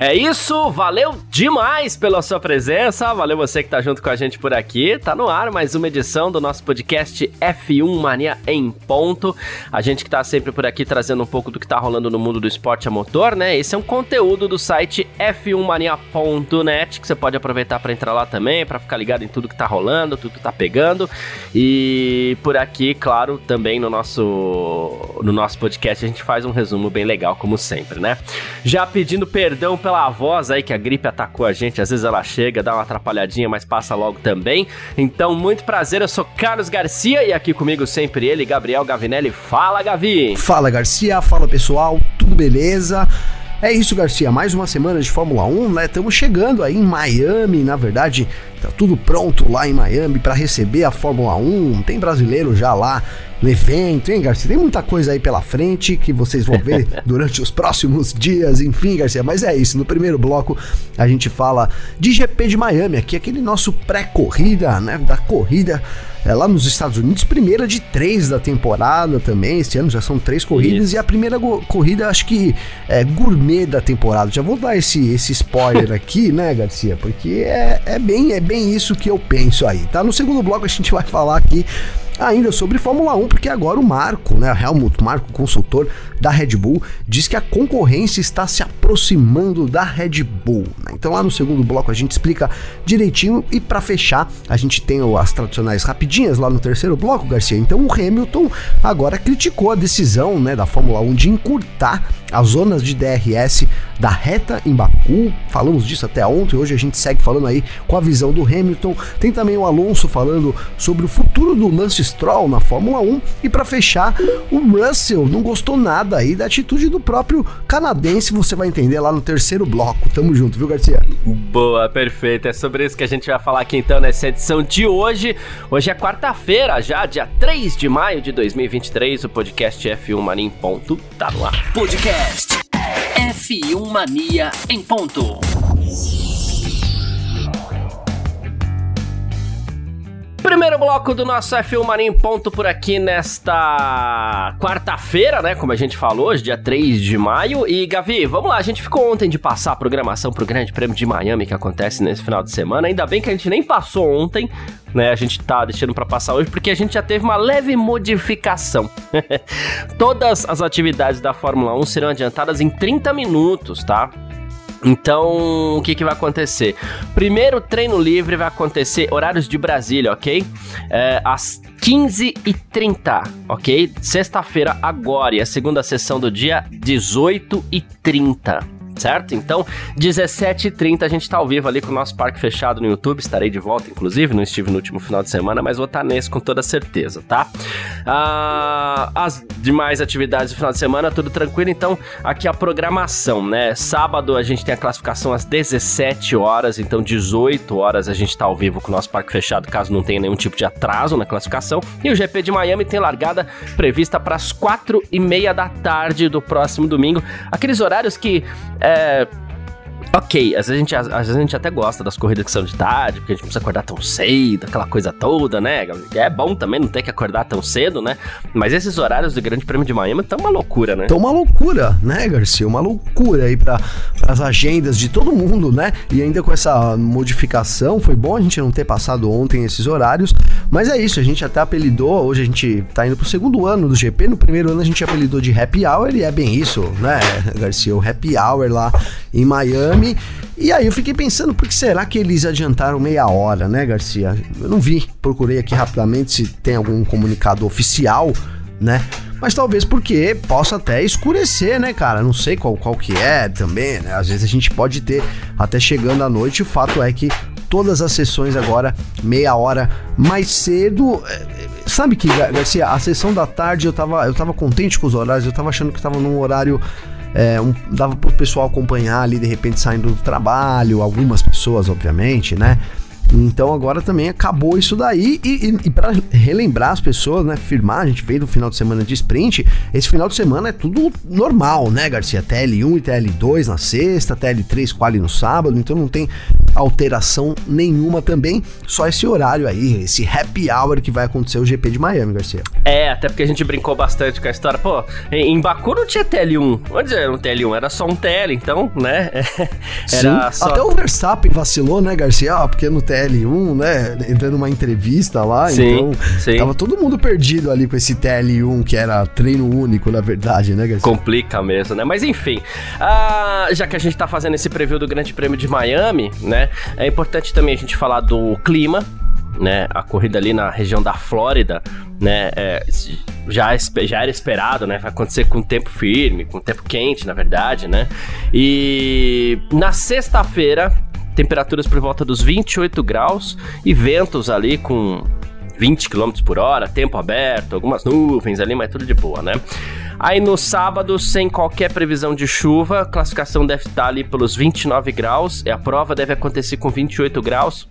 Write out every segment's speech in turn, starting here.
É isso, valeu demais pela sua presença, valeu você que tá junto com a gente por aqui. Tá no ar mais uma edição do nosso podcast F1 Mania em ponto. A gente que tá sempre por aqui trazendo um pouco do que tá rolando no mundo do esporte a motor, né? Esse é um conteúdo do site f1mania.net que você pode aproveitar para entrar lá também, para ficar ligado em tudo que tá rolando, tudo que tá pegando. E por aqui, claro, também no nosso no nosso podcast a gente faz um resumo bem legal como sempre, né? Já pedindo perdão pela voz aí que a gripe atacou a gente. Às vezes ela chega, dá uma atrapalhadinha, mas passa logo também. Então, muito prazer, eu sou Carlos Garcia e aqui comigo sempre ele, Gabriel Gavinelli. Fala, Gavi! Fala, Garcia. Fala, pessoal. Tudo beleza? É isso, Garcia. Mais uma semana de Fórmula 1, né? Estamos chegando aí em Miami, na verdade, tá tudo pronto lá em Miami para receber a Fórmula 1. Tem brasileiro já lá evento, hein, Garcia? Tem muita coisa aí pela frente que vocês vão ver durante os próximos dias, enfim, Garcia. Mas é isso. No primeiro bloco a gente fala de GP de Miami, aqui aquele nosso pré-corrida, né? Da corrida é, lá nos Estados Unidos, primeira de três da temporada também. Este ano já são três corridas Isso. e a primeira corrida, acho que é gourmet da temporada. Já vou dar esse, esse spoiler aqui, né, Garcia? Porque é, é, bem, é bem isso que eu penso aí, tá? No segundo bloco a gente vai falar aqui ainda sobre Fórmula 1, porque agora o Marco, né, Helmut Marco, consultor da Red Bull, diz que a concorrência está se aproximando da Red Bull. Né? Então lá no segundo bloco a gente explica direitinho e para fechar a gente tem as tradicionais rapidinhas lá no terceiro bloco, Garcia. Então o Hamilton agora criticou a decisão, né, da Fórmula 1 de encurtar as zonas de DRS da reta em Baku. Falamos disso até ontem, hoje a gente segue falando aí com a visão do Hamilton. Tem também o Alonso falando sobre o futuro do Lance Stroll na Fórmula 1 e para fechar, o Russell não gostou nada aí da atitude do próprio canadense, você vai entender lá no terceiro bloco. Tamo junto, viu, Garcia? Boa, perfeito. É sobre isso que a gente vai falar aqui então nessa edição de hoje. Hoje é quarta-feira, já dia 3 de maio de 2023, o podcast F1 Mania em ponto tá no ar. Podcast F1 Mania em ponto. Primeiro bloco do nosso F1 Mania em ponto por aqui nesta quarta-feira, né? Como a gente falou, hoje, dia 3 de maio. E, Gavi, vamos lá, a gente ficou ontem de passar a programação pro Grande Prêmio de Miami que acontece nesse final de semana. Ainda bem que a gente nem passou ontem, né? A gente tá deixando para passar hoje porque a gente já teve uma leve modificação. Todas as atividades da Fórmula 1 serão adiantadas em 30 minutos, tá? Então, o que, que vai acontecer? Primeiro treino livre vai acontecer horários de Brasília, ok? É, às 15h30, ok? Sexta-feira agora e a segunda sessão do dia, 18h30 certo? Então, 17h30 a gente tá ao vivo ali com o nosso parque fechado no YouTube. Estarei de volta, inclusive, não estive no último final de semana, mas vou estar tá nesse com toda certeza, tá? Ah, as demais atividades do final de semana, tudo tranquilo. Então, aqui a programação, né? Sábado a gente tem a classificação às 17 horas, então 18 horas a gente tá ao vivo com o nosso parque fechado, caso não tenha nenhum tipo de atraso na classificação. E o GP de Miami tem largada prevista para as 4 e meia da tarde do próximo domingo. Aqueles horários que é, Ok, às vezes, a gente, às vezes a gente até gosta das corridas que são de tarde, porque a gente precisa acordar tão cedo, aquela coisa toda, né? É bom também não ter que acordar tão cedo, né? Mas esses horários do Grande Prêmio de Miami estão uma loucura, né? Estão uma loucura, né, Garcia? Uma loucura aí para as agendas de todo mundo, né? E ainda com essa modificação, foi bom a gente não ter passado ontem esses horários, mas é isso, a gente até apelidou, hoje a gente tá indo pro segundo ano do GP, no primeiro ano a gente apelidou de Happy Hour e é bem isso, né, Garcia? O Happy Hour lá em Miami Miami. E aí eu fiquei pensando, por que será que eles adiantaram meia hora, né, Garcia? Eu não vi, procurei aqui rapidamente se tem algum comunicado oficial, né? Mas talvez porque possa até escurecer, né, cara? Não sei qual, qual que é também, né? Às vezes a gente pode ter até chegando à noite. O fato é que todas as sessões agora, meia hora mais cedo. É, sabe que, Garcia, a sessão da tarde eu tava, eu tava contente com os horários, eu tava achando que tava num horário é, um, dava pro pessoal acompanhar ali de repente saindo do trabalho, algumas pessoas, obviamente, né? Então agora também acabou isso daí. E, e, e para relembrar as pessoas, né? Firmar, a gente veio no final de semana de sprint. Esse final de semana é tudo normal, né, Garcia? TL1 e TL2 na sexta, TL3 quali no sábado, então não tem alteração nenhuma também. Só esse horário aí, esse happy hour que vai acontecer o GP de Miami, Garcia. É, até porque a gente brincou bastante com a história. Pô, em Baku não tinha TL1. Onde era um TL1? Era só um TL, então, né? Era Sim. Só... Até o Verstappen vacilou, né, Garcia? Ah, porque no TL TL1, né? Entrando numa entrevista lá, sim, então sim. tava todo mundo perdido ali com esse TL1, que era treino único, na verdade, né, Garcia? Complica mesmo, né? Mas enfim, uh, já que a gente tá fazendo esse preview do Grande Prêmio de Miami, né? É importante também a gente falar do clima, né, a corrida ali na região da Flórida, né, é, já, já era esperado, né, vai acontecer com tempo firme, com tempo quente, na verdade, né, e na sexta-feira temperaturas por volta dos 28 graus e ventos ali com 20 km por hora, tempo aberto, algumas nuvens ali, mas tudo de boa, né? Aí no sábado, sem qualquer previsão de chuva, classificação deve estar ali pelos 29 graus, e a prova deve acontecer com 28 graus.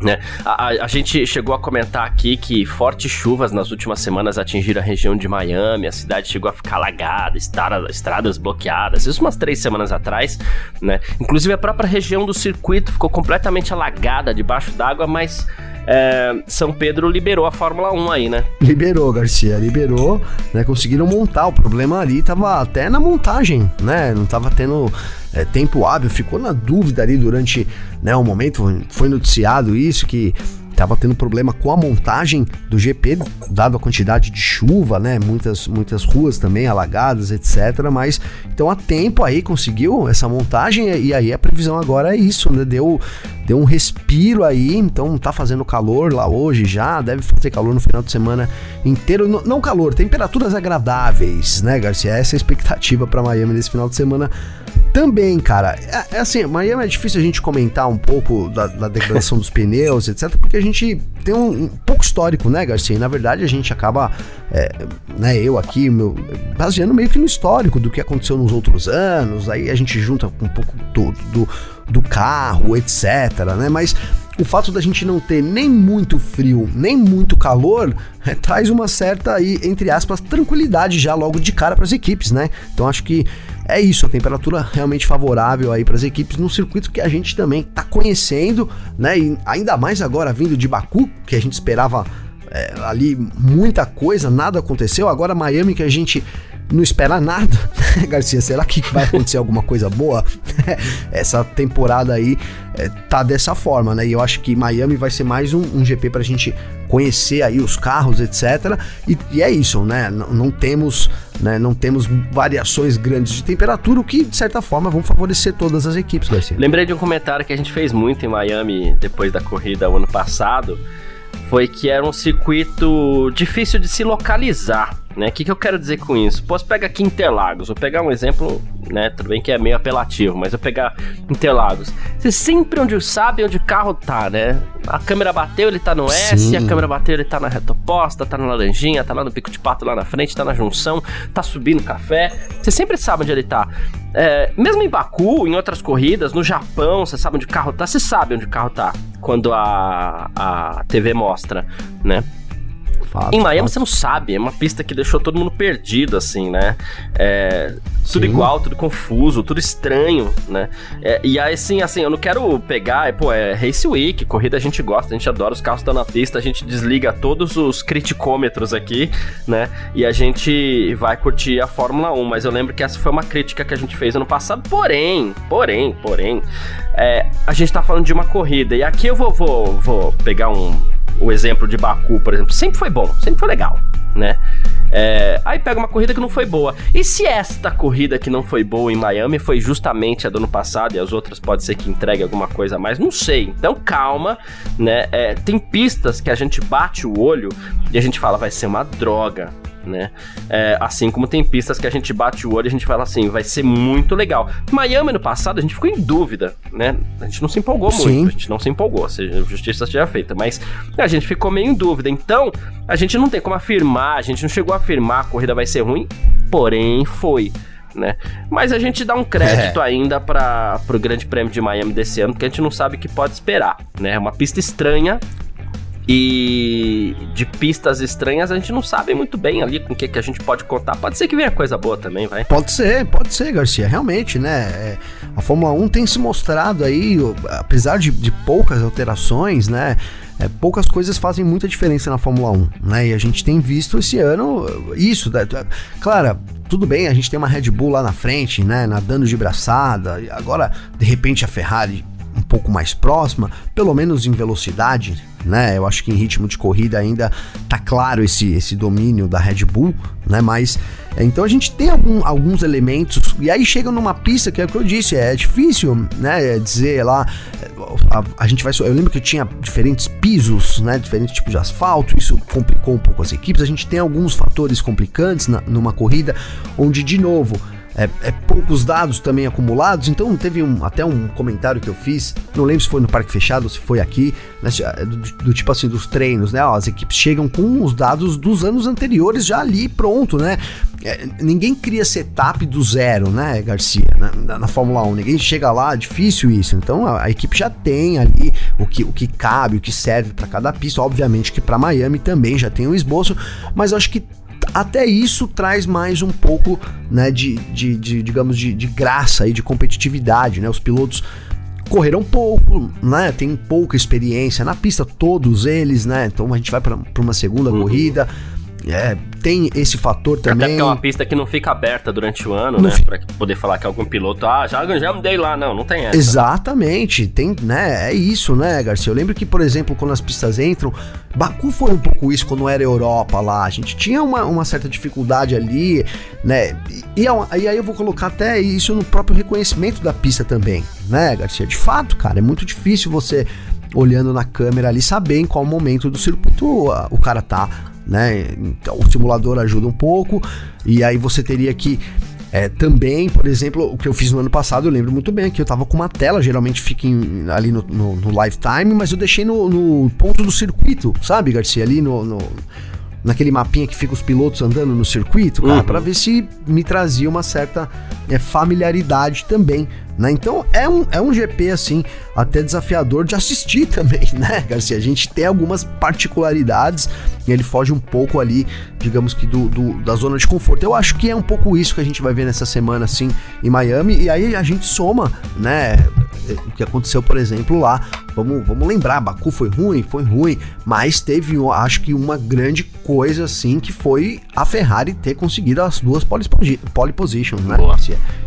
Né? A, a, gente chegou a comentar aqui que fortes chuvas nas últimas semanas atingiram a região de Miami, a cidade chegou a ficar alagada, estrada, estradas bloqueadas, isso umas três semanas atrás, né? Inclusive a própria região do circuito ficou completamente alagada debaixo d'água, mas é, São Pedro liberou a Fórmula 1 aí, né? Liberou, Garcia, liberou, né? Conseguiram montar. O problema ali tava até na montagem, né? Não tava tendo é, tempo hábil, ficou na dúvida ali durante né, um momento, foi noticiado isso, que estava tendo problema com a montagem do GP, dado a quantidade de chuva, né? Muitas, muitas ruas também alagadas, etc. Mas então há tempo aí conseguiu essa montagem e aí a previsão agora é isso, né? Deu, deu um respiro aí, então tá fazendo calor lá hoje já, deve fazer calor no final de semana inteiro. Não, não calor, temperaturas agradáveis, né, Garcia? Essa é a expectativa para Miami nesse final de semana também, cara. É, é, assim, Miami é difícil a gente comentar um pouco da, da degradação dos pneus, etc, porque a gente tem um, um, pouco histórico, né, Garcia? E, na verdade, a gente acaba, é, né, eu aqui, meu, baseando meio que no histórico do que aconteceu nos outros anos, aí a gente junta um pouco do, do, do carro, etc, né? Mas o fato da gente não ter nem muito frio, nem muito calor, é, traz uma certa aí, entre aspas, tranquilidade já logo de cara para as equipes, né? Então acho que é isso, a temperatura realmente favorável aí para as equipes num circuito que a gente também está conhecendo, né? E ainda mais agora vindo de Baku, que a gente esperava é, ali muita coisa, nada aconteceu. Agora Miami que a gente não espera nada, Garcia? Será que vai acontecer alguma coisa boa? Essa temporada aí é, tá dessa forma, né? E eu acho que Miami vai ser mais um, um GP pra gente conhecer aí os carros, etc. E, e é isso, né? Não, não, temos, né? Não temos variações grandes de temperatura, o que de certa forma vão favorecer todas as equipes, Garcia. Lembrei de um comentário que a gente fez muito em Miami depois da corrida o ano passado, foi que era um circuito difícil de se localizar. Né? O que, que eu quero dizer com isso? Posso pegar aqui Interlagos, vou pegar um exemplo, né? Tudo bem que é meio apelativo, mas eu pegar Interlagos. Você sempre onde sabe onde o carro tá, né? A câmera bateu, ele tá no S, Sim. a câmera bateu, ele tá na reta oposta, tá na laranjinha, tá lá no pico de pato lá na frente, tá na junção, tá subindo café. Você sempre sabe onde ele tá. É, mesmo em Baku, em outras corridas, no Japão, você sabe onde o carro tá, você sabe onde o carro tá quando a, a TV mostra, né? Fato, em Miami fato. você não sabe, é uma pista que deixou todo mundo perdido, assim, né? É, tudo igual, tudo confuso, tudo estranho, né? É, e aí, assim, assim, eu não quero pegar, pô, é Race Week, corrida a gente gosta, a gente adora, os carros estão na pista, a gente desliga todos os criticômetros aqui, né? E a gente vai curtir a Fórmula 1, mas eu lembro que essa foi uma crítica que a gente fez ano passado, porém, porém, porém, é, a gente tá falando de uma corrida, e aqui eu vou, vou, vou pegar um o exemplo de Baku, por exemplo, sempre foi bom, sempre foi legal, né? É, aí pega uma corrida que não foi boa. E se esta corrida que não foi boa em Miami foi justamente a do ano passado e as outras pode ser que entregue alguma coisa a mais? Não sei. Então calma, né? É, tem pistas que a gente bate o olho e a gente fala, vai ser uma droga né? É, assim como tem pistas que a gente bate o olho e a gente fala assim, vai ser muito legal. Miami no passado a gente ficou em dúvida, né? A gente não se empolgou Sim. muito, a gente não se empolgou, seja, justiça seja feita, mas a gente ficou meio em dúvida. Então, a gente não tem como afirmar, a gente não chegou a afirmar a corrida vai ser ruim, porém foi. né? Mas a gente dá um crédito é. ainda para o Grande Prêmio de Miami desse ano, porque a gente não sabe o que pode esperar, né? É uma pista estranha, e de pistas estranhas a gente não sabe muito bem ali com o que, que a gente pode contar. Pode ser que venha coisa boa também, vai? Pode ser, pode ser, Garcia. Realmente, né? É, a Fórmula 1 tem se mostrado aí, apesar de, de poucas alterações, né? É, poucas coisas fazem muita diferença na Fórmula 1, né? E a gente tem visto esse ano isso. Né? Claro, tudo bem, a gente tem uma Red Bull lá na frente, né? Nadando de braçada. Agora, de repente, a Ferrari pouco mais próxima, pelo menos em velocidade, né? Eu acho que em ritmo de corrida ainda tá claro esse, esse domínio da Red Bull, né? Mas é, então a gente tem algum, alguns elementos e aí chega numa pista que é o que eu disse, é difícil, né? Dizer lá a, a, gente vai. Eu lembro que tinha diferentes pisos, né? Diferentes tipos de asfalto. Isso complicou um pouco as equipes. A gente tem alguns fatores complicantes na, numa corrida onde, de novo, é, é, poucos dados também acumulados, então teve um, até um comentário que eu fiz, não lembro se foi no Parque Fechado ou se foi aqui, né, do, do, tipo assim, dos treinos, né? Ó, as equipes chegam com os dados dos anos anteriores já ali pronto, né? É, ninguém cria setup do zero, né, Garcia? Na, na, Fórmula 1, ninguém chega lá, difícil isso. Então a, a, equipe já tem ali o que, o que cabe, o que serve para cada pista. Obviamente que para Miami também já tem um esboço, mas acho que até isso traz mais um pouco, né, de, de, de digamos, de, de graça e de competitividade, né? Os pilotos correram pouco, né? Tem pouca experiência na pista, todos eles, né? Então a gente vai para uma segunda uhum. corrida. É, tem esse fator também. Até porque é uma pista que não fica aberta durante o ano, não né? Fi... Pra poder falar que algum piloto, ah, já, já mudei lá. Não, não tem essa. Exatamente, tem, né? É isso, né, Garcia? Eu lembro que, por exemplo, quando as pistas entram, Baku foi um pouco isso quando era Europa lá. A gente tinha uma, uma certa dificuldade ali, né? E, e aí eu vou colocar até isso no próprio reconhecimento da pista também, né, Garcia? De fato, cara, é muito difícil você olhando na câmera ali saber em qual momento do circuito o cara tá né? Então, o simulador ajuda um pouco, e aí você teria que é, também, por exemplo, o que eu fiz no ano passado, eu lembro muito bem que eu tava com uma tela, geralmente fica em, ali no, no, no, lifetime, mas eu deixei no, no, ponto do circuito, sabe, Garcia? Ali no, naquele mapinha que fica os pilotos andando no circuito, cara, uhum. para ver se me trazia uma certa é, familiaridade também né? Então é um, é um GP assim, até desafiador de assistir também, né, Garcia? A gente tem algumas particularidades e ele foge um pouco ali, digamos que do, do, da zona de conforto. Eu acho que é um pouco isso que a gente vai ver nessa semana assim em Miami e aí a gente soma, né, o que aconteceu, por exemplo, lá. Vamos, vamos lembrar, Baku foi ruim, foi ruim, mas teve, acho que uma grande coisa assim que foi a Ferrari ter conseguido as duas pole, pole positions, né?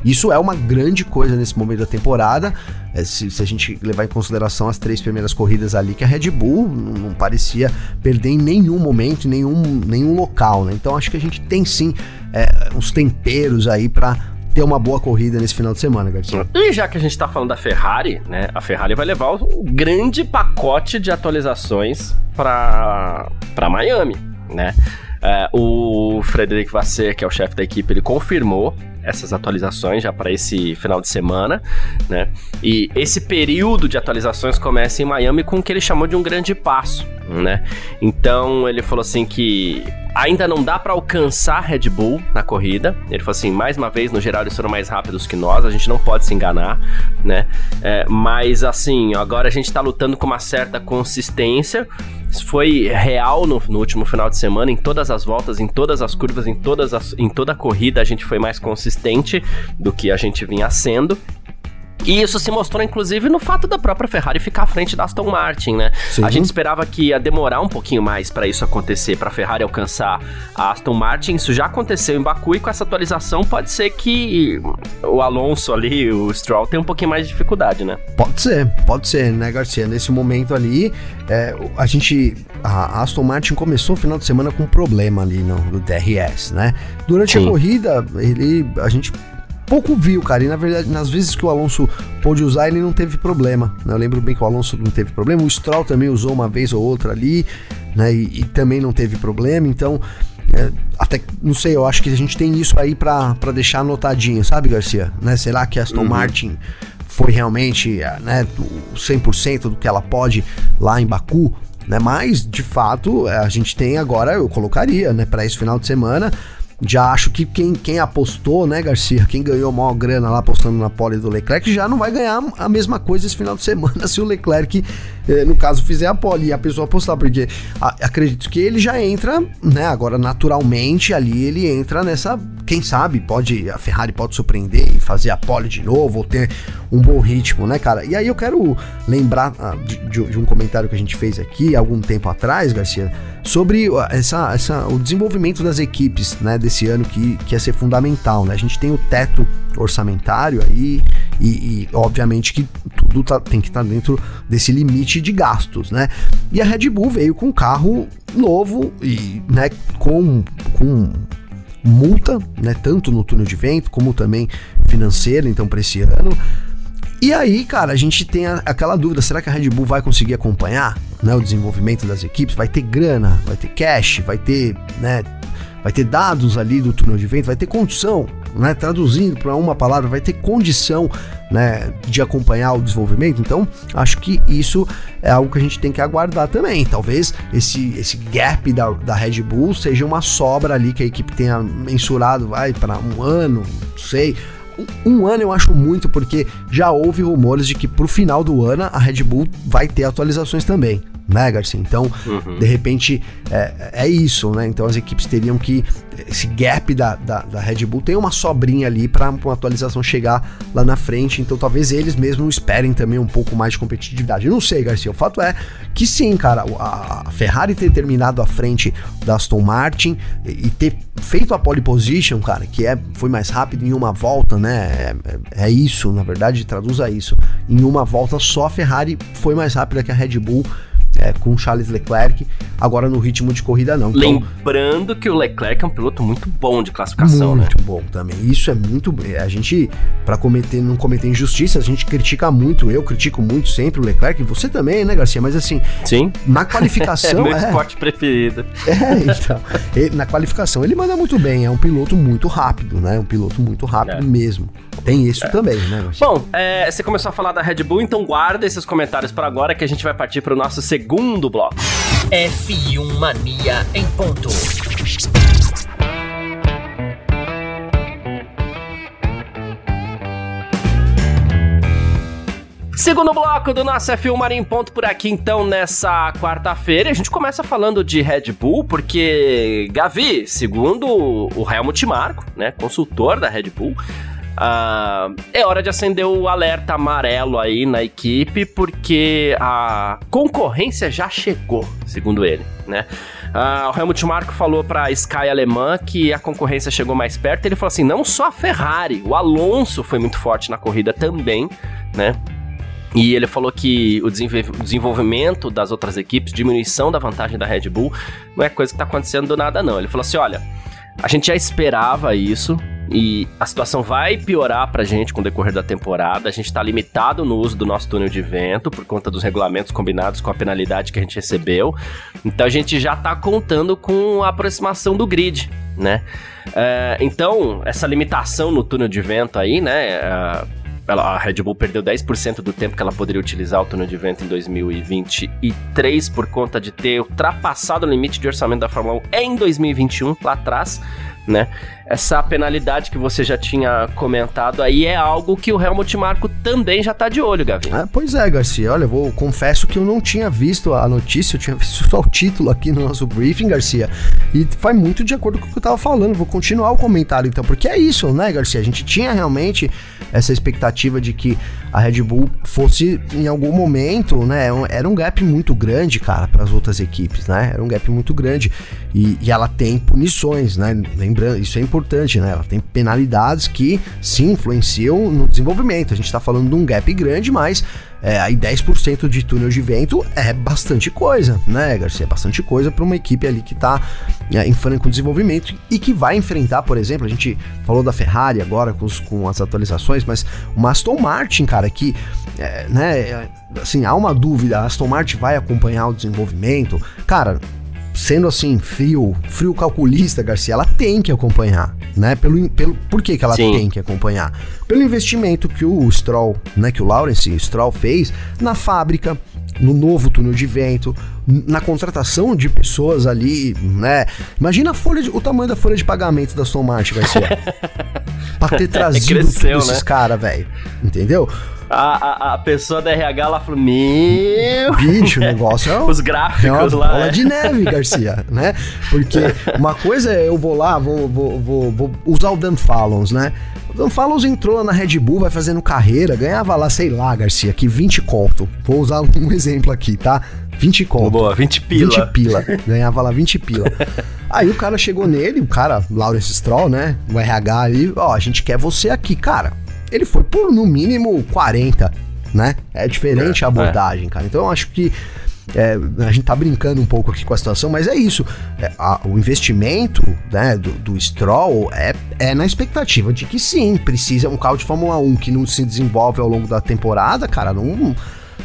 Isso é uma grande coisa nesse momento da temporada. É, se, se, a gente levar em consideração as três primeiras corridas ali, que a Red Bull não, parecia perder em nenhum momento, em nenhum, nenhum local, né? Então acho que a gente tem sim é, uns temperos aí para ter uma boa corrida nesse final de semana, Garcia. E já que a gente tá falando da Ferrari, né? A Ferrari vai levar um grande pacote de atualizações para Miami, né? É, o Frederic Vasser, que é o chefe da equipe, ele confirmou essas atualizações já para esse final de semana, né? E esse período de atualizações começa em Miami com o que ele chamou de um grande passo, né? Então ele falou assim que ainda não dá para alcançar Red Bull na corrida. Ele falou assim, mais uma vez, no geral eles foram mais rápidos que nós, a gente não pode se enganar, né? É, mas assim, agora a gente tá lutando com uma certa consistência foi real no, no, último final de semana, em todas as voltas, em todas as curvas, em, todas as, em toda a corrida, a gente foi mais consistente do que a gente vinha sendo. E isso se mostrou, inclusive, no fato da própria Ferrari ficar à frente da Aston Martin, né? Sim. A gente esperava que ia demorar um pouquinho mais para isso acontecer, para a Ferrari alcançar a Aston Martin. Isso já aconteceu em Baku e com essa atualização pode ser que o Alonso ali, o Stroll, tenha um pouquinho mais de dificuldade, né? Pode ser, pode ser, né, Garcia? Nesse momento ali, é, a gente. A Aston Martin começou o final de semana com um problema ali no, no DRS, né? Durante Sim. a corrida, ele, a gente pouco viu, cara. E na verdade, nas vezes que o Alonso pôde usar, ele não teve problema. Né? Eu lembro bem que o Alonso não teve problema. O Stroll também usou uma vez ou outra ali, né? E, e também não teve problema. Então, é, até não sei, eu acho que a gente tem isso aí para deixar anotadinho, sabe, Garcia? Né? Será que a Aston uhum. Martin foi realmente né, 100% do que ela pode lá em Baku? Né? Mas, de fato, a gente tem agora, eu colocaria, né, para esse final de semana já acho que quem, quem apostou, né, Garcia, quem ganhou maior grana lá apostando na pole do Leclerc, já não vai ganhar a mesma coisa esse final de semana se o Leclerc, no caso, fizer a pole e a pessoa apostar, porque acredito que ele já entra, né, agora naturalmente ali ele entra nessa, quem sabe, pode, a Ferrari pode surpreender e fazer a pole de novo, ou ter um bom ritmo, né, cara? E aí eu quero lembrar ah, de, de, um comentário que a gente fez aqui algum tempo atrás, Garcia, sobre essa, essa, o desenvolvimento das equipes né, desse ano que, que ia ser fundamental. Né? A gente tem o teto orçamentário aí e, e obviamente que tudo tá, tem que estar tá dentro desse limite de gastos. Né? E a Red Bull veio com um carro novo e né, com, com multa, né, tanto no túnel de vento como também financeira, então para esse ano. E aí, cara, a gente tem a, aquela dúvida: será que a Red Bull vai conseguir acompanhar né, o desenvolvimento das equipes? Vai ter grana, vai ter cash, vai ter, né, vai ter dados ali do túnel de vento, vai ter condição né, traduzindo para uma palavra, vai ter condição né, de acompanhar o desenvolvimento. Então, acho que isso é algo que a gente tem que aguardar também. Talvez esse, esse gap da, da Red Bull seja uma sobra ali que a equipe tenha mensurado, vai para um ano, não sei um ano eu acho muito, porque já houve rumores de que pro final do ano a Red Bull vai ter atualizações também né, Garcia? Então, uhum. de repente, é, é, isso, né? Então as equipes teriam que. Esse gap da, da, da Red Bull tem uma sobrinha ali para uma atualização chegar lá na frente. Então, talvez eles mesmos esperem também um pouco mais de competitividade. Eu não sei, Garcia. O fato é que sim, cara, a, a Ferrari ter terminado à frente da Aston Martin e, e ter feito a pole position, cara, que é, foi mais rápido em uma volta, né? É, é, é isso, na verdade, traduza isso. Em uma volta só a Ferrari foi mais rápida que a Red Bull é, com Charles Leclerc, agora no ritmo de corrida não. Então, Lembrando que o Leclerc é um piloto muito bom de classificação, muito né? Muito bom também. Isso é muito. A gente, para cometer, não cometer injustiça, a gente critica muito. Eu critico muito sempre o Leclerc, você também, né, Garcia? Mas assim, sim. Na qualificação. é meu é, esporte preferido. É, então. Ele, na qualificação ele manda muito bem. É um piloto muito rápido, né? Um piloto muito rápido é. mesmo. Tem isso é. também, né? Garcia? Bom, é, você começou a falar da Red Bull, então guarda esses comentários para agora que a gente vai partir para o nosso segundo bloco. F1 Mania em ponto. Segundo bloco do nosso F1 Mania em ponto por aqui, então, nessa quarta-feira. A gente começa falando de Red Bull, porque, Gavi, segundo o Helmut Marko, né, consultor da Red Bull, Uh, é hora de acender o alerta amarelo aí na equipe, porque a concorrência já chegou, segundo ele, né? Uh, o Helmut Marko falou para Sky alemã que a concorrência chegou mais perto. Ele falou assim: não só a Ferrari, o Alonso foi muito forte na corrida também, né? E ele falou que o desenvolvimento das outras equipes, diminuição da vantagem da Red Bull, não é coisa que tá acontecendo do nada, não. Ele falou assim: olha, a gente já esperava isso, e a situação vai piorar pra gente com o decorrer da temporada. A gente tá limitado no uso do nosso túnel de vento por conta dos regulamentos combinados com a penalidade que a gente recebeu. Então a gente já tá contando com a aproximação do grid, né? É, então, essa limitação no túnel de vento aí, né? É, a Red Bull perdeu 10% do tempo que ela poderia utilizar o túnel de vento em 2023 por conta de ter ultrapassado o limite de orçamento da Fórmula 1 em 2021, lá atrás né? Essa penalidade que você já tinha comentado aí é algo que o Helmut Marko também já tá de olho, Gavi. É, pois é, Garcia. Olha, eu vou, confesso que eu não tinha visto a notícia, eu tinha visto só o título aqui no nosso briefing, Garcia. E vai muito de acordo com o que eu tava falando. Vou continuar o comentário então, porque é isso, né, Garcia? A gente tinha realmente essa expectativa de que a Red Bull fosse em algum momento, né? Era um gap muito grande, cara, para as outras equipes, né? Era um gap muito grande. E, e ela tem punições, né? Lembrando, isso é importante, né? Ela tem penalidades que sim influenciam no desenvolvimento. A gente tá falando de um gap grande, mas é, aí 10% de túnel de vento é bastante coisa, né, Garcia? É bastante coisa para uma equipe ali que está é, em franco desenvolvimento e que vai enfrentar, por exemplo, a gente falou da Ferrari agora com, os, com as atualizações, mas o Aston Martin, cara, que, é, né, assim, há uma dúvida, a Aston Martin vai acompanhar o desenvolvimento? Cara, sendo assim, frio, frio calculista, Garcia, ela tem que acompanhar, né? Pelo, pelo, por que, que ela Sim. tem que acompanhar? Pelo investimento que o Stroll, né, que o Lawrence Stroll fez na fábrica, no novo túnel de vento, na contratação de pessoas ali, né? Imagina a folha de, o tamanho da folha de pagamento da Aston Martin, Garcia. pra ter trazido Cresceu, esses né? caras, velho. Entendeu? A, a, a, pessoa da RH lá falou: Meu. Bicho, o negócio é. Os gráficos é uma lá. Bola é. de neve, Garcia, né? Porque uma coisa é eu vou lá, vou, vou, vou, vou usar o Dan Fallons, né? O Dan Fallons entrou na Red Bull, vai fazendo carreira, ganhava lá, sei lá, Garcia, que 20 conto. Vou usar um exemplo aqui, tá? 20 conto. Boa, 20 pila. 20 pila. Ganhava lá 20 pila. Aí o cara chegou nele, o cara, Lawrence Stroll, né? O RH ali, ó, a gente quer você aqui, cara ele foi por no mínimo 40, né? É diferente é, a abordagem, é. cara. Então eu acho que é, a gente tá brincando um pouco aqui com a situação, mas é isso. É, a, o investimento né, do, do Stroll é, é na expectativa de que sim, precisa um carro de Fórmula 1 que não se desenvolve ao longo da temporada, cara, não,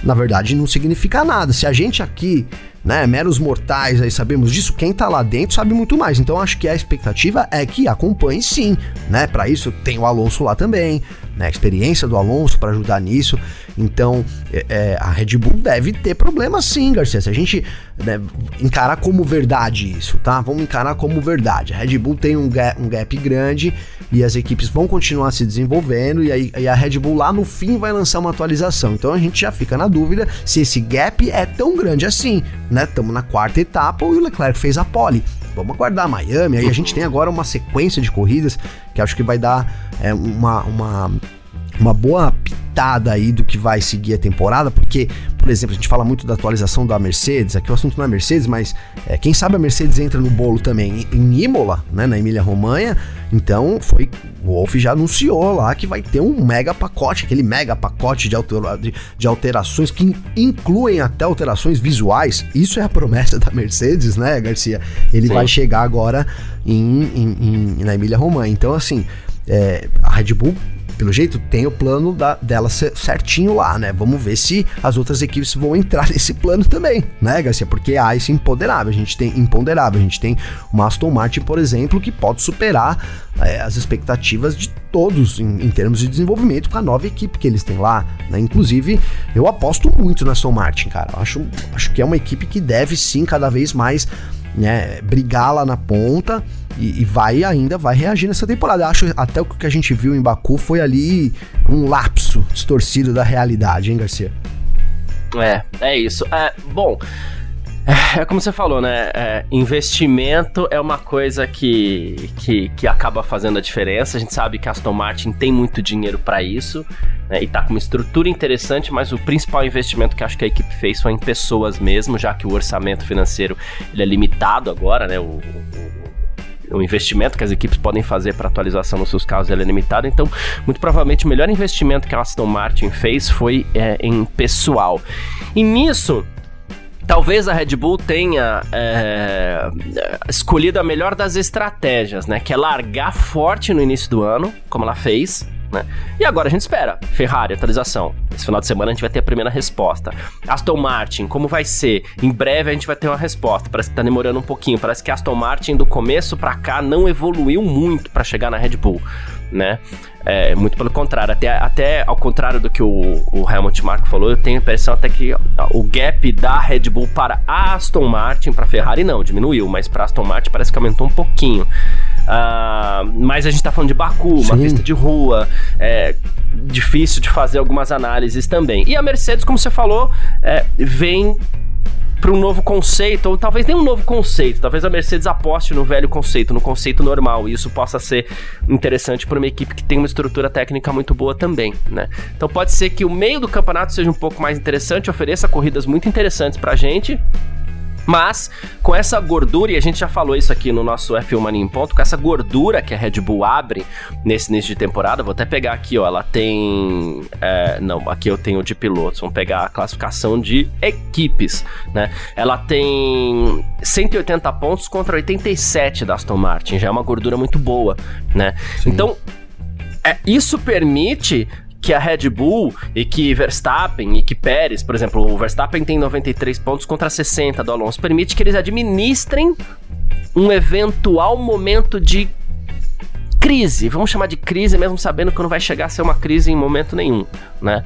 na verdade não significa nada. Se a gente aqui né, meros mortais aí sabemos disso, quem tá lá dentro sabe muito mais. Então acho que a expectativa é que acompanhe sim, né? Para isso tem o Alonso lá também, né? A experiência do Alonso para ajudar nisso. Então é, é, a Red Bull deve ter problema sim, Garcia. Se a gente né, encarar como verdade isso, tá? Vamos encarar como verdade. A Red Bull tem um gap, um gap grande e as equipes vão continuar se desenvolvendo e, aí, e a Red Bull lá no fim vai lançar uma atualização. Então a gente já fica na dúvida se esse gap é tão grande assim, né? Estamos na quarta etapa e o Leclerc fez a pole. Vamos aguardar Miami. Aí a gente tem agora uma sequência de corridas que acho que vai dar é, uma, uma uma boa pitada aí do que vai seguir a temporada, porque, por exemplo, a gente fala muito da atualização da Mercedes, aqui o assunto não é Mercedes, mas é, quem sabe a Mercedes entra no bolo também em Imola, né, na Emília-Romanha, então foi, o Wolf já anunciou lá que vai ter um mega pacote, aquele mega pacote de, altera, de, de alterações que incluem até alterações visuais, isso é a promessa da Mercedes, né, Garcia? Ele Sim. vai chegar agora em, em, em na Emília-Romanha, então assim, é, a Red Bull pelo jeito, tem o plano da, dela certinho lá, né? Vamos ver se as outras equipes vão entrar nesse plano também, né, Garcia? Porque há esse imponderável, a gente tem imponderável, a gente tem uma Aston Martin, por exemplo, que pode superar é, as expectativas de todos em, em, termos de desenvolvimento com a nova equipe que eles têm lá, né? Inclusive, eu aposto muito na Aston Martin, cara. acho, acho que é uma equipe que deve sim cada vez mais né, brigar lá na ponta e, e, vai ainda vai reagir nessa temporada. Acho até o que a gente viu em Baku foi ali um lapso distorcido da realidade, hein, Garcia? É, é isso. É, bom, é, é como você falou, né? É, investimento é uma coisa que, que, que acaba fazendo a diferença. A gente sabe que a Aston Martin tem muito dinheiro para isso né, e tá com uma estrutura interessante, mas o principal investimento que acho que a equipe fez foi em pessoas mesmo, já que o orçamento financeiro ele é limitado agora, né? O, o, o investimento que as equipes podem fazer para atualização nos seus carros é limitado, então muito provavelmente o melhor investimento que a Aston Martin fez foi é, em pessoal. E nisso Talvez a Red Bull tenha é, escolhido a melhor das estratégias, né? Que é largar forte no início do ano, como ela fez, né? E agora a gente espera. Ferrari, atualização. Esse final de semana a gente vai ter a primeira resposta. Aston Martin, como vai ser? Em breve a gente vai ter uma resposta. Parece que tá demorando um pouquinho. Parece que Aston Martin do começo para cá não evoluiu muito para chegar na Red Bull, né? É, muito pelo contrário, até, até ao contrário do que o, o Helmut Marko falou, eu tenho a impressão até que o gap da Red Bull para a Aston Martin, para Ferrari não, diminuiu, mas para Aston Martin parece que aumentou um pouquinho. Uh, mas a gente tá falando de Baku, uma Sim. pista de rua, é difícil de fazer algumas análises também. E a Mercedes, como você falou, é, vem para um novo conceito, ou talvez nem um novo conceito, talvez a Mercedes aposte no velho conceito, no conceito normal, e isso possa ser interessante para uma equipe que tem uma estrutura técnica muito boa também, né? Então pode ser que o meio do campeonato seja um pouco mais interessante, ofereça corridas muito interessantes para a gente, mas, com essa gordura, e a gente já falou isso aqui no nosso F1 Mania em Ponto, com essa gordura que a Red Bull abre nesse início de temporada, vou até pegar aqui, ó, ela tem... É, não, aqui eu tenho de pilotos, vamos pegar a classificação de equipes, né? Ela tem 180 pontos contra 87 da Aston Martin, já é uma gordura muito boa, né? Sim. Então, é, isso permite que a Red Bull e que Verstappen e que Pérez, por exemplo, o Verstappen tem 93 pontos contra 60 do Alonso, permite que eles administrem um eventual momento de crise, vamos chamar de crise mesmo sabendo que não vai chegar a ser uma crise em momento nenhum, né?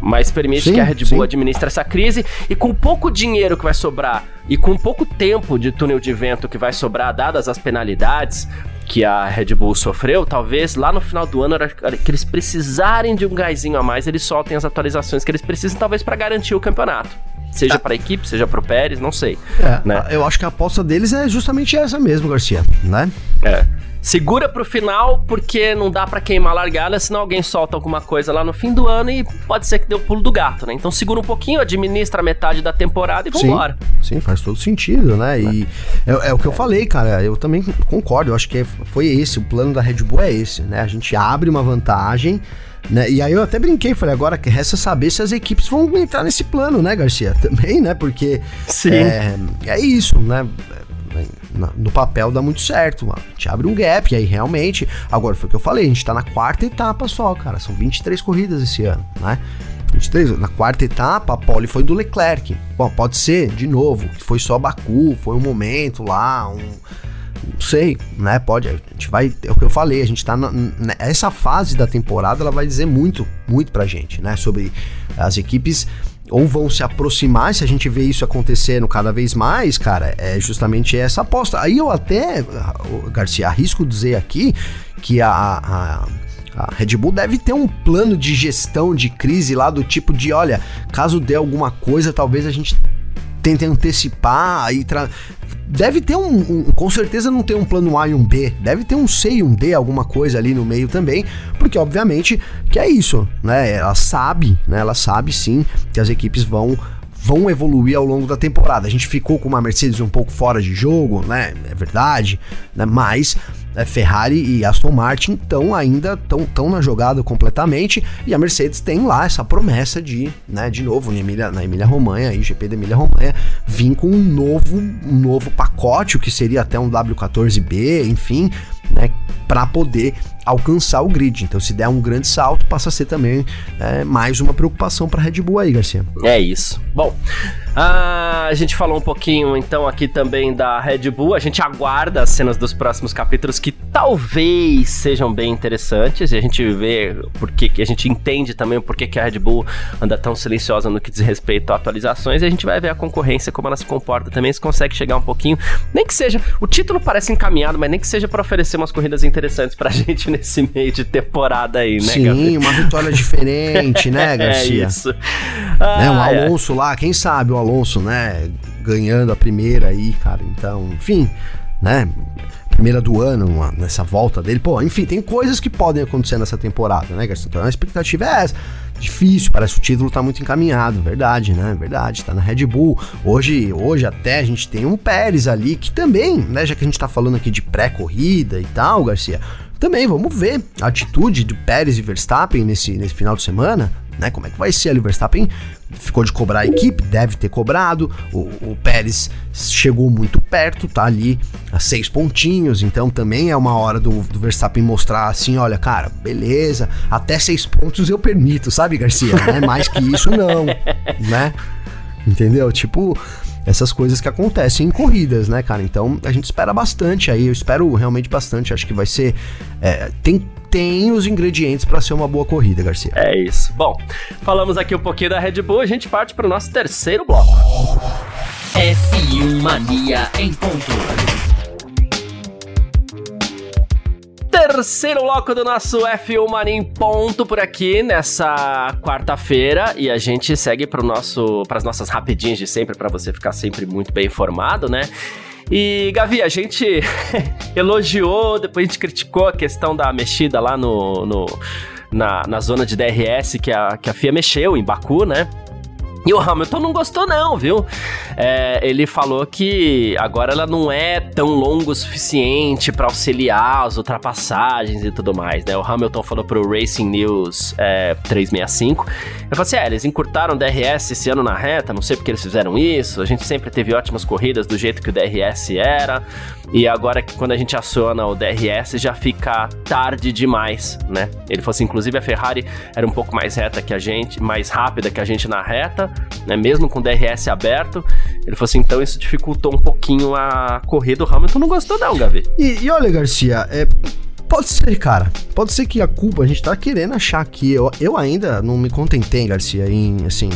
Mas permite sim, que a Red Bull sim. administre essa crise e com pouco dinheiro que vai sobrar e com pouco tempo de túnel de vento que vai sobrar, dadas as penalidades que a Red Bull sofreu, talvez lá no final do ano que eles precisarem de um gásinho a mais, eles soltem as atualizações que eles precisam, talvez para garantir o campeonato. Seja é. para a equipe, seja para o Pérez, não sei. É, né? Eu acho que a aposta deles é justamente essa mesmo, Garcia, né? É segura pro final, porque não dá para queimar a largada, senão alguém solta alguma coisa lá no fim do ano e pode ser que dê o pulo do gato, né? Então segura um pouquinho, administra a metade da temporada e vambora. Sim, sim faz todo sentido, né? E é, é, o que eu falei, cara, eu também concordo, eu acho que foi esse, o plano da Red Bull é esse, né? A gente abre uma vantagem. Né? E aí eu até brinquei, falei, agora que resta saber se as equipes vão entrar nesse plano, né, Garcia? Também, né? Porque Sim. É, é isso, né? no papel dá muito certo, mano. A gente abre um gap, e aí realmente. Agora, foi o que eu falei, a gente tá na quarta etapa só, cara. São 23 corridas esse ano, né? 23, na quarta etapa, a pole foi do Leclerc. Bom, pode ser, de novo, que foi só Baku, foi um momento lá, um. Não sei, né? Pode. A gente vai. É o que eu falei, a gente tá. Na, essa fase da temporada, ela vai dizer muito, muito pra gente, né? Sobre as equipes ou vão se aproximar, se a gente vê isso acontecendo cada vez mais, cara, é justamente essa aposta. Aí eu até, Garcia, arrisco dizer aqui que a, a, a Red Bull deve ter um plano de gestão de crise lá do tipo de, olha, caso dê alguma coisa, talvez a gente tente antecipar e tra deve ter um, um, Com certeza não tem um plano A e um B. Deve ter um C e um D, alguma coisa ali no meio também. Porque, obviamente, que é isso, né? Ela sabe, né? Ela sabe sim que as equipes vão vão evoluir ao longo da temporada. A gente ficou com uma Mercedes um pouco fora de jogo, né? É verdade, né? Mas Ferrari e Aston Martin estão ainda tão na jogada completamente. E a Mercedes tem lá essa promessa de, né, de novo, na Emília, na Emília Romanha, aí, GP da Emília Romanha, vir com um novo, um novo pacote, o que seria até um W14B, enfim, né, para poder alcançar o grid. Então, se der um grande salto, passa a ser também é, mais uma preocupação para Red Bull aí, Garcia. É isso. Bom, ah, a gente falou um pouquinho então aqui também da Red Bull. A gente aguarda as cenas dos próximos capítulos que talvez sejam bem interessantes. E a gente vê porque a gente entende também porquê que a Red Bull anda tão silenciosa no que diz respeito a atualizações. E a gente vai ver a concorrência, como ela se comporta também, se consegue chegar um pouquinho. Nem que seja. O título parece encaminhado, mas nem que seja para oferecer umas corridas interessantes pra gente nesse meio de temporada aí, né, Sim, Gabriel? uma vitória diferente, né, é Garcia? é isso. Ah, né, um Alonso é. lá, quem sabe o Alonso, né, ganhando a primeira aí, cara. Então, enfim, né? Primeira do ano, uma, nessa volta dele. Pô, enfim, tem coisas que podem acontecer nessa temporada, né, Garcia? Então a expectativa é essa. Difícil, parece que o título tá muito encaminhado, verdade, né? Verdade, tá na Red Bull. Hoje, hoje até a gente tem um Pérez ali que também, né, já que a gente tá falando aqui de pré-corrida e tal, Garcia, também vamos ver a atitude de Pérez e Verstappen nesse, nesse final de semana, né? Como é que vai ser ali? O Verstappen ficou de cobrar a equipe, deve ter cobrado. O, o, Pérez chegou muito perto, tá ali a seis pontinhos, então também é uma hora do, do, Verstappen mostrar assim: olha, cara, beleza, até seis pontos eu permito, sabe, Garcia? É mais que isso, não, né? Entendeu? Tipo, essas coisas que acontecem em corridas, né, cara? Então a gente espera bastante aí, eu espero realmente bastante. Acho que vai ser. É, tem tem os ingredientes para ser uma boa corrida, Garcia. É isso. Bom, falamos aqui um pouquinho da Red Bull, a gente parte para o nosso terceiro bloco. F1 Mania em ponto terceiro bloco do nosso F1 Mania em ponto por aqui nessa quarta-feira e a gente segue para nosso as nossas rapidinhas de sempre para você ficar sempre muito bem informado, né? E, Gavi, a gente elogiou, depois a gente criticou a questão da mexida lá no, no na, na zona de DRS que a, que a FIA mexeu em Baku, né? E o Hamilton não gostou, não, viu? É, ele falou que agora ela não é tão longa o suficiente para auxiliar as ultrapassagens e tudo mais, né? O Hamilton falou pro Racing News é, 365. Ele falou assim: é, eles encurtaram o DRS esse ano na reta, não sei porque eles fizeram isso. A gente sempre teve ótimas corridas do jeito que o DRS era. E agora, quando a gente aciona o DRS, já fica tarde demais, né? Ele falou assim: inclusive a Ferrari era um pouco mais reta que a gente, mais rápida que a gente na reta né? Mesmo com o DRS aberto. Ele falou assim, então isso dificultou um pouquinho a corrida. O Hamilton não gostou não, Gavi. E, e olha, Garcia, é Pode ser, cara. Pode ser que a culpa a gente tá querendo achar aqui. Eu, eu ainda não me contentei, Garcia, em assim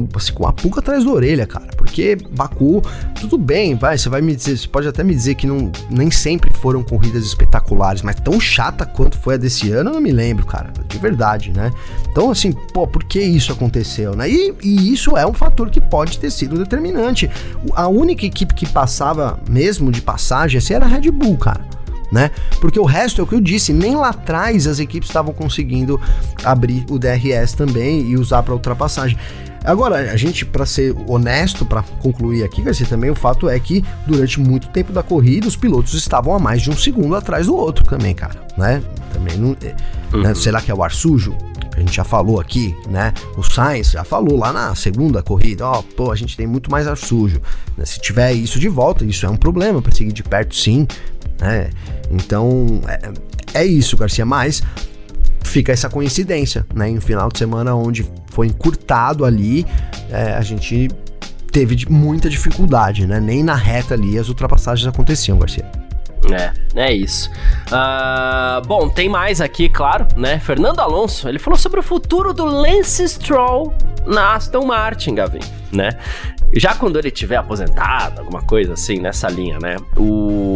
tô assim, com a pulga atrás da orelha, cara. Porque Baku, tudo bem, vai, você vai me dizer, você pode até me dizer que não, nem sempre foram corridas espetaculares, mas tão chata quanto foi a desse ano, eu não me lembro, cara. De verdade, né? Então, assim, pô, por que isso aconteceu, né? E, e isso é um fator que pode ter sido determinante. A única equipe que passava mesmo de passagem, assim, era a Red Bull, cara né? Porque o resto é o que eu disse, nem lá atrás as equipes estavam conseguindo abrir o DRS também e usar para ultrapassagem. Agora, a gente, para ser honesto, para concluir aqui, Garcia, também o fato é que durante muito tempo da corrida os pilotos estavam a mais de um segundo atrás do outro também, cara, né? Também não. É, né? Uhum. Né? Será que é o ar sujo? a gente já falou aqui, né? O Sainz já falou lá na segunda corrida, ó, pô, a gente tem muito mais ar sujo. Né? Se tiver isso de volta, isso é um problema para seguir de perto, sim, né? Então, é, é isso, Garcia, mas fica essa coincidência, né? Em um final de semana onde foi encurtado ali, é, a gente teve muita dificuldade, né? Nem na reta ali as ultrapassagens aconteciam, Garcia. É, é isso. Uh, bom, tem mais aqui, claro, né? Fernando Alonso, ele falou sobre o futuro do Lance Stroll na Aston Martin, Gavin, né? Já quando ele tiver aposentado, alguma coisa assim, nessa linha, né? O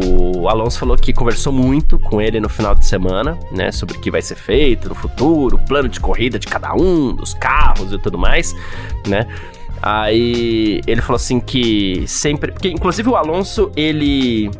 Alonso falou que conversou muito com ele no final de semana, né? Sobre o que vai ser feito no futuro, o plano de corrida de cada um, dos carros e tudo mais, né? Aí ele falou assim que sempre. Porque, inclusive, o Alonso, ele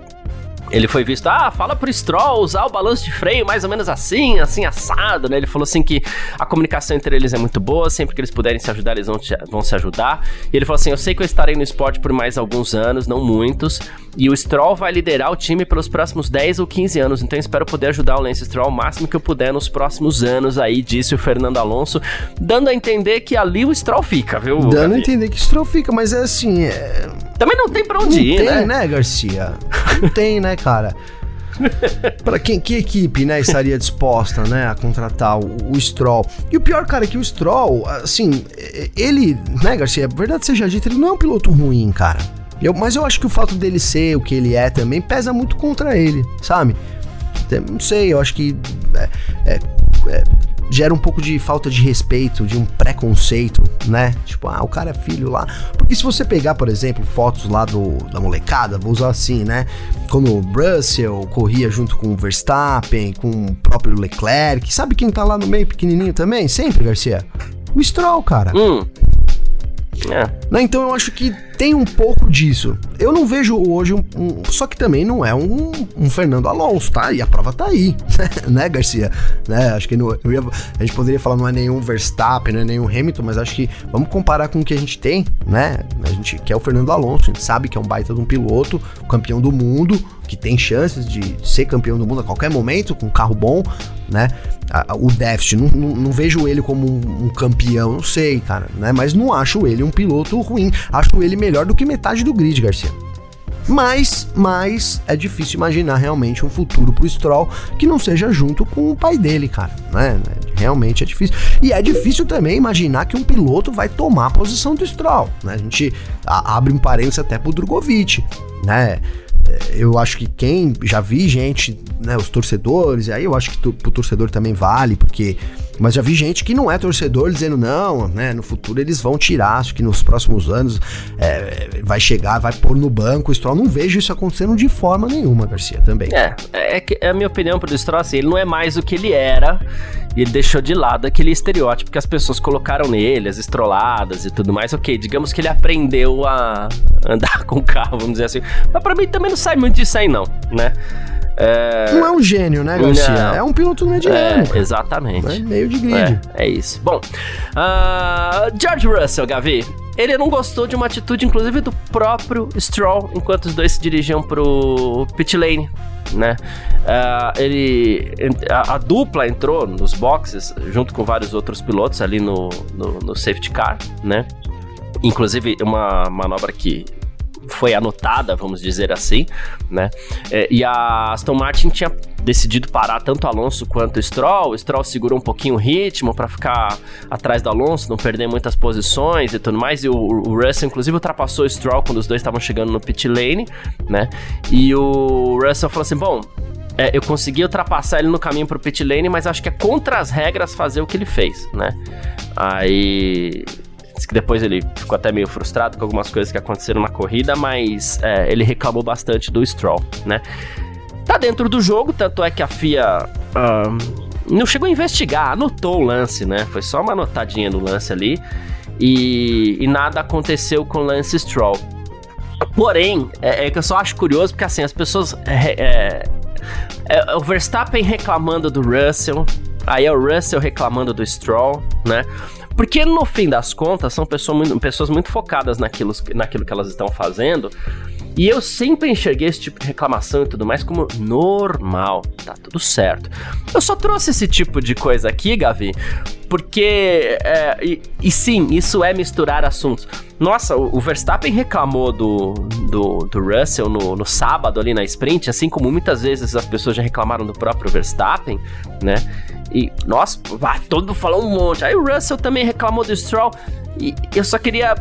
ele foi visto, ah, fala pro Stroll usar o balanço de freio mais ou menos assim, assim, assado, né? Ele falou assim que a comunicação entre eles é muito boa, sempre que eles puderem se ajudar, eles vão, te, vão se ajudar. E ele falou assim: eu sei que eu estarei no esporte por mais alguns anos, não muitos, e o Stroll vai liderar o time pelos próximos 10 ou 15 anos, então espero poder ajudar o Lance Stroll o máximo que eu puder nos próximos anos aí, disse o Fernando Alonso, dando a entender que ali o Stroll fica, viu? Dando Gabi? a entender que o Stroll fica, mas é assim. É... Também não tem pra onde não ir, tem, né? né, Garcia? Não tem, né, cara? para quem que equipe, né, estaria disposta, né, a contratar o, o, Stroll? E o pior, cara, é que o Stroll, assim, ele, né, Garcia, é verdade seja dita, ele não é um piloto ruim, cara. Eu, mas eu acho que o fato dele ser o que ele é também pesa muito contra ele, sabe? Não sei, eu acho que é, é, é gera um pouco de falta de respeito, de um preconceito, né? Tipo, ah, o cara é filho lá. Porque se você pegar, por exemplo, fotos lá do, da molecada, vou usar assim, né? Quando o Russell corria junto com o Verstappen, com o próprio Leclerc, sabe quem tá lá no meio pequenininho também? Sempre, Garcia? O Stroll, cara. Hum. É. Né? Então eu acho que tem um pouco disso. Eu não vejo hoje um. um só que também não é um, um, Fernando Alonso, tá? E a prova tá aí, né, Garcia? Né? Acho que ia, a gente poderia falar não é nenhum Verstappen, não é nenhum Hamilton, mas acho que vamos comparar com o que a gente tem, né? A gente quer o Fernando Alonso, a gente sabe que é um baita de um piloto, campeão do mundo, que tem chances de ser campeão do mundo a qualquer momento, com um carro bom, né? o déficit, não, não, não, vejo ele como um, um, campeão, não sei, cara, né? Mas não acho ele um piloto ruim, acho ele melhor do que metade do grid, Garcia. Mas, mas é difícil imaginar realmente um futuro pro Stroll que não seja junto com o pai dele, cara, né? Realmente é difícil. E é difícil também imaginar que um piloto vai tomar a posição do Stroll, né? A gente abre um parênteses até pro Drogovic, né? eu acho que quem já vi gente, né, os torcedores, aí eu acho que pro torcedor também vale, porque mas já vi gente que não é torcedor dizendo não, né? No futuro eles vão tirar, acho que nos próximos anos é, vai chegar, vai pôr no banco o Stroll. Não vejo isso acontecendo de forma nenhuma, Garcia, também. É, é, é a minha opinião pro Stroll, assim, ele não é mais o que ele era e ele deixou de lado aquele estereótipo que as pessoas colocaram nele, as estroladas e tudo mais. Ok, digamos que ele aprendeu a andar com o carro, vamos dizer assim. Mas pra mim também não sai muito disso aí, não, né? É... Não é um gênio, né, Garcia? Não. É um piloto mediano. É, exatamente. É meio de grid. É, é isso. Bom, uh, George Russell, Gavi. Ele não gostou de uma atitude, inclusive, do próprio Stroll, enquanto os dois se dirigiam pro pit lane, né? Uh, ele, a, a, dupla entrou nos boxes junto com vários outros pilotos ali no, no, no safety car, né? Inclusive, uma manobra que foi anotada, vamos dizer assim, né? É, e a Aston Martin tinha decidido parar tanto Alonso quanto Stroll. O Stroll segurou um pouquinho o ritmo para ficar atrás do Alonso, não perder muitas posições e tudo mais. E o, o Russell, inclusive, ultrapassou o Stroll quando os dois estavam chegando no pit lane, né? E o Russell falou assim: bom, é, eu consegui ultrapassar ele no caminho pro pit lane, mas acho que é contra as regras fazer o que ele fez, né? Aí que depois ele ficou até meio frustrado com algumas coisas que aconteceram na corrida, mas é, ele reclamou bastante do Stroll, né? Tá dentro do jogo, tanto é que a FIA não chegou a investigar, anotou o lance, né? Foi só uma anotadinha do lance ali e, e nada aconteceu com o Lance Stroll. Porém, é, é, que eu só acho curioso porque assim, as pessoas. É, é, é, o Verstappen reclamando do Russell, aí é o Russell reclamando do Stroll, né? Porque no fim das contas, são pessoas muito, pessoas muito focadas naquilo, naquilo que elas estão fazendo. E eu sempre enxerguei esse tipo de reclamação e tudo mais como normal, tá tudo certo. Eu só trouxe esse tipo de coisa aqui, Gavi, porque. É, e, e, sim, isso é misturar assuntos. Nossa, o, o Verstappen reclamou do, do, do Russell no, no, sábado ali na sprint, assim como muitas vezes as pessoas já reclamaram do próprio Verstappen, né? E, nossa, todo mundo falou um monte. Aí o Russell também reclamou do Stroll. E eu só queria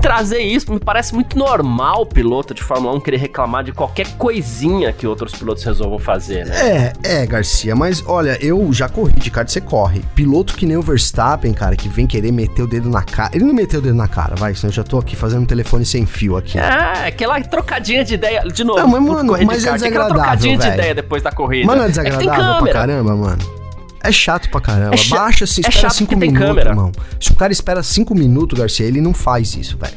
trazer isso. Me parece muito normal o piloto de Fórmula 1 querer reclamar de qualquer coisinha que outros pilotos resolvam fazer, né? É, é, Garcia, mas olha, eu já corri de kart, você corre. Piloto que nem o Verstappen, cara, que vem querer meter o dedo na cara. Ele não meteu o dedo na cara, vai, senão eu já tô aqui fazendo um telefone sem fio aqui. É, aquela trocadinha de ideia. De novo, não, mas, mano, mas é kart, desagradável, aquela trocadinha véio. de ideia depois da corrida. Mano, é desagradável é pra caramba, mano. É chato pra caramba. É Baixa assim, é espera 5 minutos, câmera. irmão. Se o cara espera 5 minutos, Garcia, ele não faz isso, velho.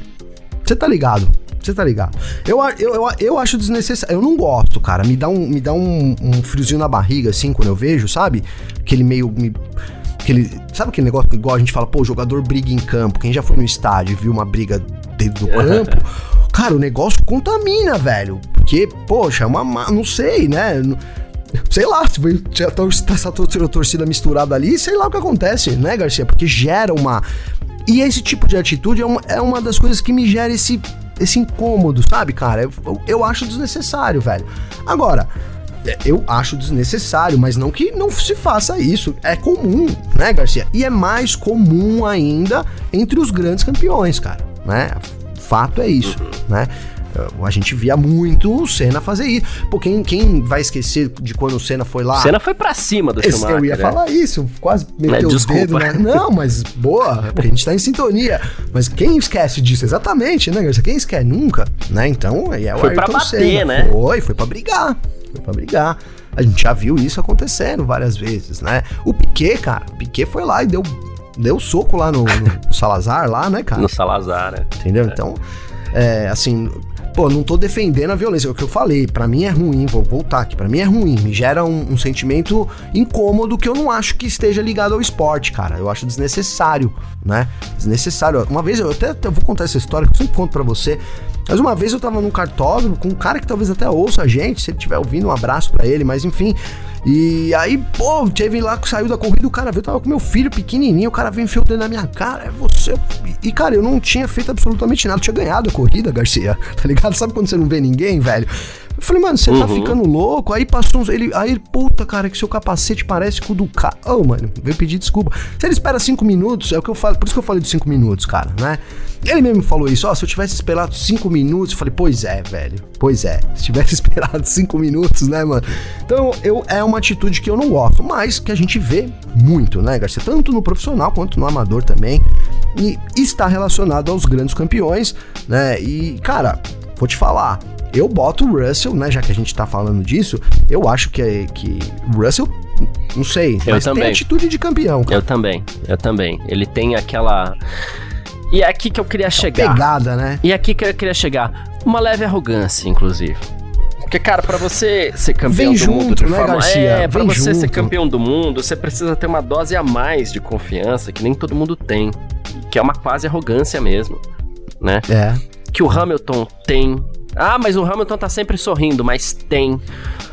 Você tá ligado? Você tá ligado? Eu, eu, eu, eu, acho desnecessário. Eu não gosto, cara. Me dá, um, me dá um, um friozinho na barriga, assim, quando eu vejo, sabe? Aquele meio. Me, aquele, sabe aquele negócio igual a gente fala, pô, o jogador briga em campo. Quem já foi no estádio e viu uma briga dentro do campo. cara, o negócio contamina, velho. Porque, poxa, é uma. Não sei, né? Sei lá, se tá essa torcida misturada ali, sei lá o que acontece, né, Garcia? Porque gera uma. E esse tipo de atitude é uma, é uma das coisas que me gera esse, esse incômodo, sabe, cara? Eu, eu acho desnecessário, velho. Agora, é, eu acho desnecessário, mas não que não se faça isso. É comum, né, Garcia? E é mais comum ainda entre os grandes campeões, cara, né? Fato é isso, né? A gente via muito o Senna fazer isso. Pô, quem, quem vai esquecer de quando o Senna foi lá? O Senna foi pra cima do Schumacher. Eu ia né? falar isso, quase meteu o dedo, né? Não, mas boa, porque a gente tá em sintonia. Mas quem esquece disso? Exatamente, né, Garcia? Quem esquece? Nunca, né? Então, é o Foi Ayrton pra bater, Senna. né? Foi, foi pra brigar. Foi pra brigar. A gente já viu isso acontecendo várias vezes, né? O Piquet, cara, o Piquet foi lá e deu, deu soco lá no, no Salazar, lá, né, cara? No Salazar, né? Entendeu? É. Então, é, assim, pô, não tô defendendo a violência, é o que eu falei, para mim é ruim, vou voltar aqui, para mim é ruim, me gera um, um, sentimento incômodo que eu não acho que esteja ligado ao esporte, cara, eu acho desnecessário, né, desnecessário, uma vez, eu até, até vou contar essa história, que eu sempre conto pra você, mas uma vez eu tava num cartódromo com um cara que talvez até ouça a gente, se ele estiver ouvindo, um abraço para ele, mas enfim, e aí, pô, teve lá que saiu da corrida, o cara veio, tava com meu filho pequenininho, o cara veio enfiou da minha cara, é você. E, cara, eu não tinha feito absolutamente nada, eu tinha ganhado a corrida, Garcia, tá ligado? Sabe quando você não vê ninguém, velho? Eu falei, mano, você tá uhum. tá ficando louco? Aí passou uns. Ele, aí, puta, cara, que seu capacete parece com o do carro. Ô, oh, mano, veio pedir desculpa. Se ele espera cinco minutos, é o que eu falo. Por isso que eu falei de cinco minutos, cara, né? Ele mesmo falou isso, ó. Se eu tivesse esperado cinco minutos, eu falei, pois é, velho. Pois é. Se tivesse esperado cinco minutos, né, mano? Então, eu, é uma atitude que eu não gosto, mas que a gente vê muito, né, Garcia? Tanto no profissional quanto no amador também. E está relacionado aos grandes campeões, né? E, cara, vou te falar eu boto o Russell, né? Já que a gente tá falando disso, eu acho que, que o Russell, não sei, eu mas também. tem atitude de campeão. Cara. Eu também, eu também. Ele tem aquela. E é aqui que eu queria chegar. Pegada, né? E é aqui que eu queria chegar. Uma leve arrogância, inclusive. Porque, cara, para você ser campeão Vem do junto, mundo de né, forma... Garcia? É, pra Vem você junto. ser campeão do mundo, você precisa ter uma dose a mais de confiança que nem todo mundo tem. Que é uma quase arrogância mesmo, né? É. Que o Hamilton tem, ah, mas o Hamilton tá sempre sorrindo, mas tem.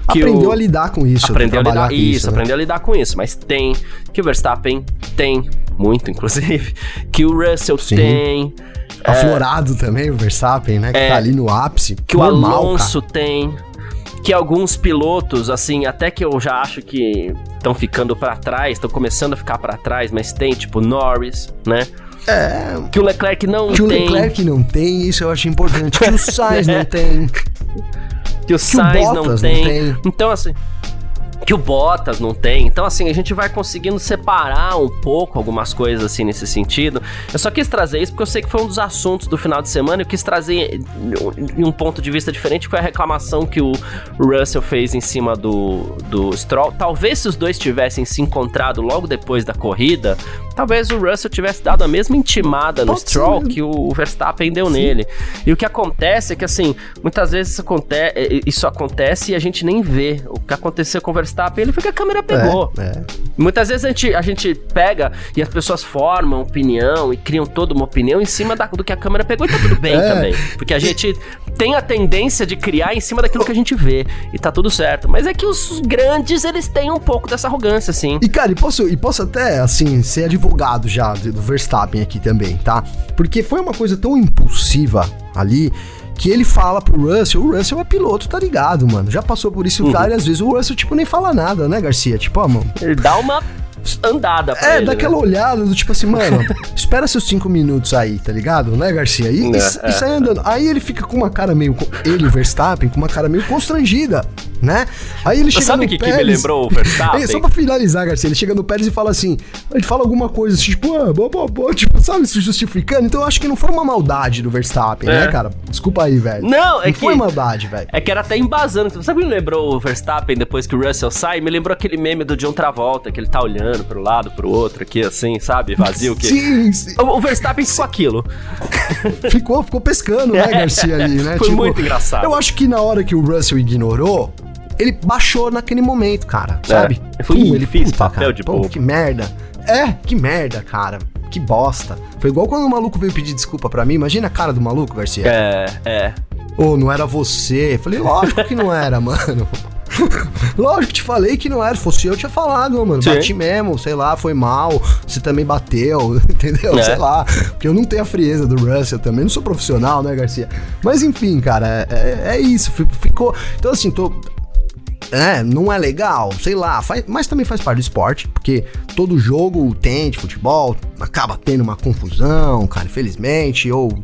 aprendeu o... a lidar com isso. Aprendeu a lidar com isso, isso né? aprendeu a lidar com isso, mas tem. Que o Verstappen tem, muito inclusive. Que o Russell Sim. tem. Aflorado é, também o Verstappen, né? Que é, tá ali no ápice. Que Normal, o Alonso cara. tem. Que alguns pilotos, assim, até que eu já acho que estão ficando para trás, estão começando a ficar para trás, mas tem, tipo Norris, né? É. Que o Leclerc não que tem. Que o Leclerc não tem, isso eu acho importante. Que o Sainz não tem. Que o Sainz não, tem. não tem. Então, assim. que o Bottas não tem. Então, assim, a gente vai conseguindo separar um pouco algumas coisas assim nesse sentido. Eu só quis trazer isso porque eu sei que foi um dos assuntos do final de semana. Eu quis trazer em um ponto de vista diferente, foi a reclamação que o Russell fez em cima do, do Stroll. Talvez se os dois tivessem se encontrado logo depois da corrida, talvez o Russell tivesse dado a mesma intimada no Stroll que o Verstappen deu Sim. nele. E o que acontece é que, assim, muitas vezes isso, aconte isso acontece e a gente nem vê. O que aconteceu com o Verstappen, ele foi que a câmera pegou. É, é. Muitas vezes a gente, a gente pega e as pessoas formam opinião e criam toda uma opinião em cima da, do que a câmera pegou e tá tudo bem é. também. Porque a gente tem a tendência de criar em cima daquilo que a gente vê e tá tudo certo. Mas é que os grandes, eles têm um pouco dessa arrogância, assim. E cara, e posso, e posso até, assim, ser advogado já do Verstappen aqui também, tá? Porque foi uma coisa tão impulsiva ali que ele fala pro Russell, o Russell é piloto, tá ligado, mano? Já passou por isso uhum. várias vezes. O Russell, tipo, nem fala nada, né, Garcia? Tipo, ó, mano. Ele dá uma andada pra É, ele, daquela né? olhada do tipo assim, mano, espera seus cinco minutos aí, tá ligado? Né, Garcia? E, é, e, é, e sai andando. Aí ele fica com uma cara meio. Ele, Verstappen, com uma cara meio constrangida né? Aí ele chega Sabe o que, que me lembrou o Verstappen? só pra finalizar, Garcia, ele chega no Pérez e fala assim, ele fala alguma coisa assim, tipo, ah, bo, bo, bo, tipo, sabe, se justificando. Então eu acho que não foi uma maldade do Verstappen, né, é. né, cara? Desculpa aí, velho. Não, é não que... foi maldade, velho. É que era até embasando. Sabe que me lembrou o Verstappen depois que o Russell sai? Me lembrou aquele meme do John Travolta, que ele tá olhando pro lado, pro outro aqui, assim, sabe? Vazio. Que... Sim, sim. O, o Verstappen ficou aquilo. ficou, ficou pescando, né, Garcia, ali, né? Foi tipo, muito engraçado. Eu acho que na hora que o Russell ignorou, ele baixou naquele momento, cara, é, sabe? É, foi Pum, ele fiz papel cara, de pô, que merda. É, que merda, cara. Que bosta. Foi igual quando o maluco veio pedir desculpa pra mim. Imagina a cara do maluco, Garcia. É, é. Ô, oh, não era você. Falei, lógico que não era, mano. Lógico que te falei que não era. Se fosse eu, eu tinha falado, mano. Sim. Bati mesmo, sei lá, foi mal. Você também bateu, entendeu? É. Sei lá. Porque eu não tenho a frieza do Russell também. Não sou profissional, né, Garcia? Mas enfim, cara, é, é, é isso. Ficou. Então, assim, tô é, não é legal, sei lá, faz, mas também faz parte do esporte, porque todo jogo tem de futebol, acaba tendo uma confusão, cara, infelizmente, ou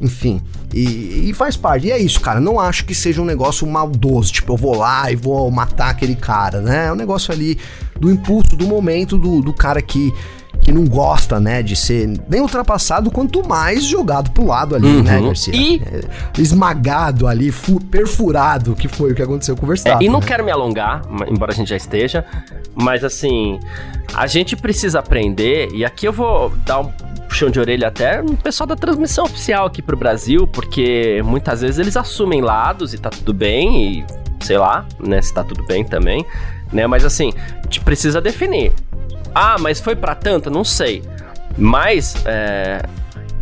enfim, e, e, faz parte. E é isso, cara. Não acho que seja um negócio maldoso, tipo, eu vou lá e vou matar aquele cara, né? É um negócio ali do impulso, do momento do, do cara que que não gosta, né, de ser nem ultrapassado, quanto mais jogado pro lado ali, né, uhum. né, Garcia? E... É, esmagado ali, perfurado, que foi o que aconteceu com o Verstappen. É, e não né? quero me alongar, embora a gente já esteja, mas assim, a gente precisa aprender, e aqui eu vou dar um puxão de orelha até no pessoal da transmissão oficial aqui pro Brasil, porque muitas vezes eles assumem lados e tá tudo bem, e sei lá, né, se tá tudo bem também, né, mas assim, a gente precisa definir ah, mas foi para tanto? Não sei. Mas, é,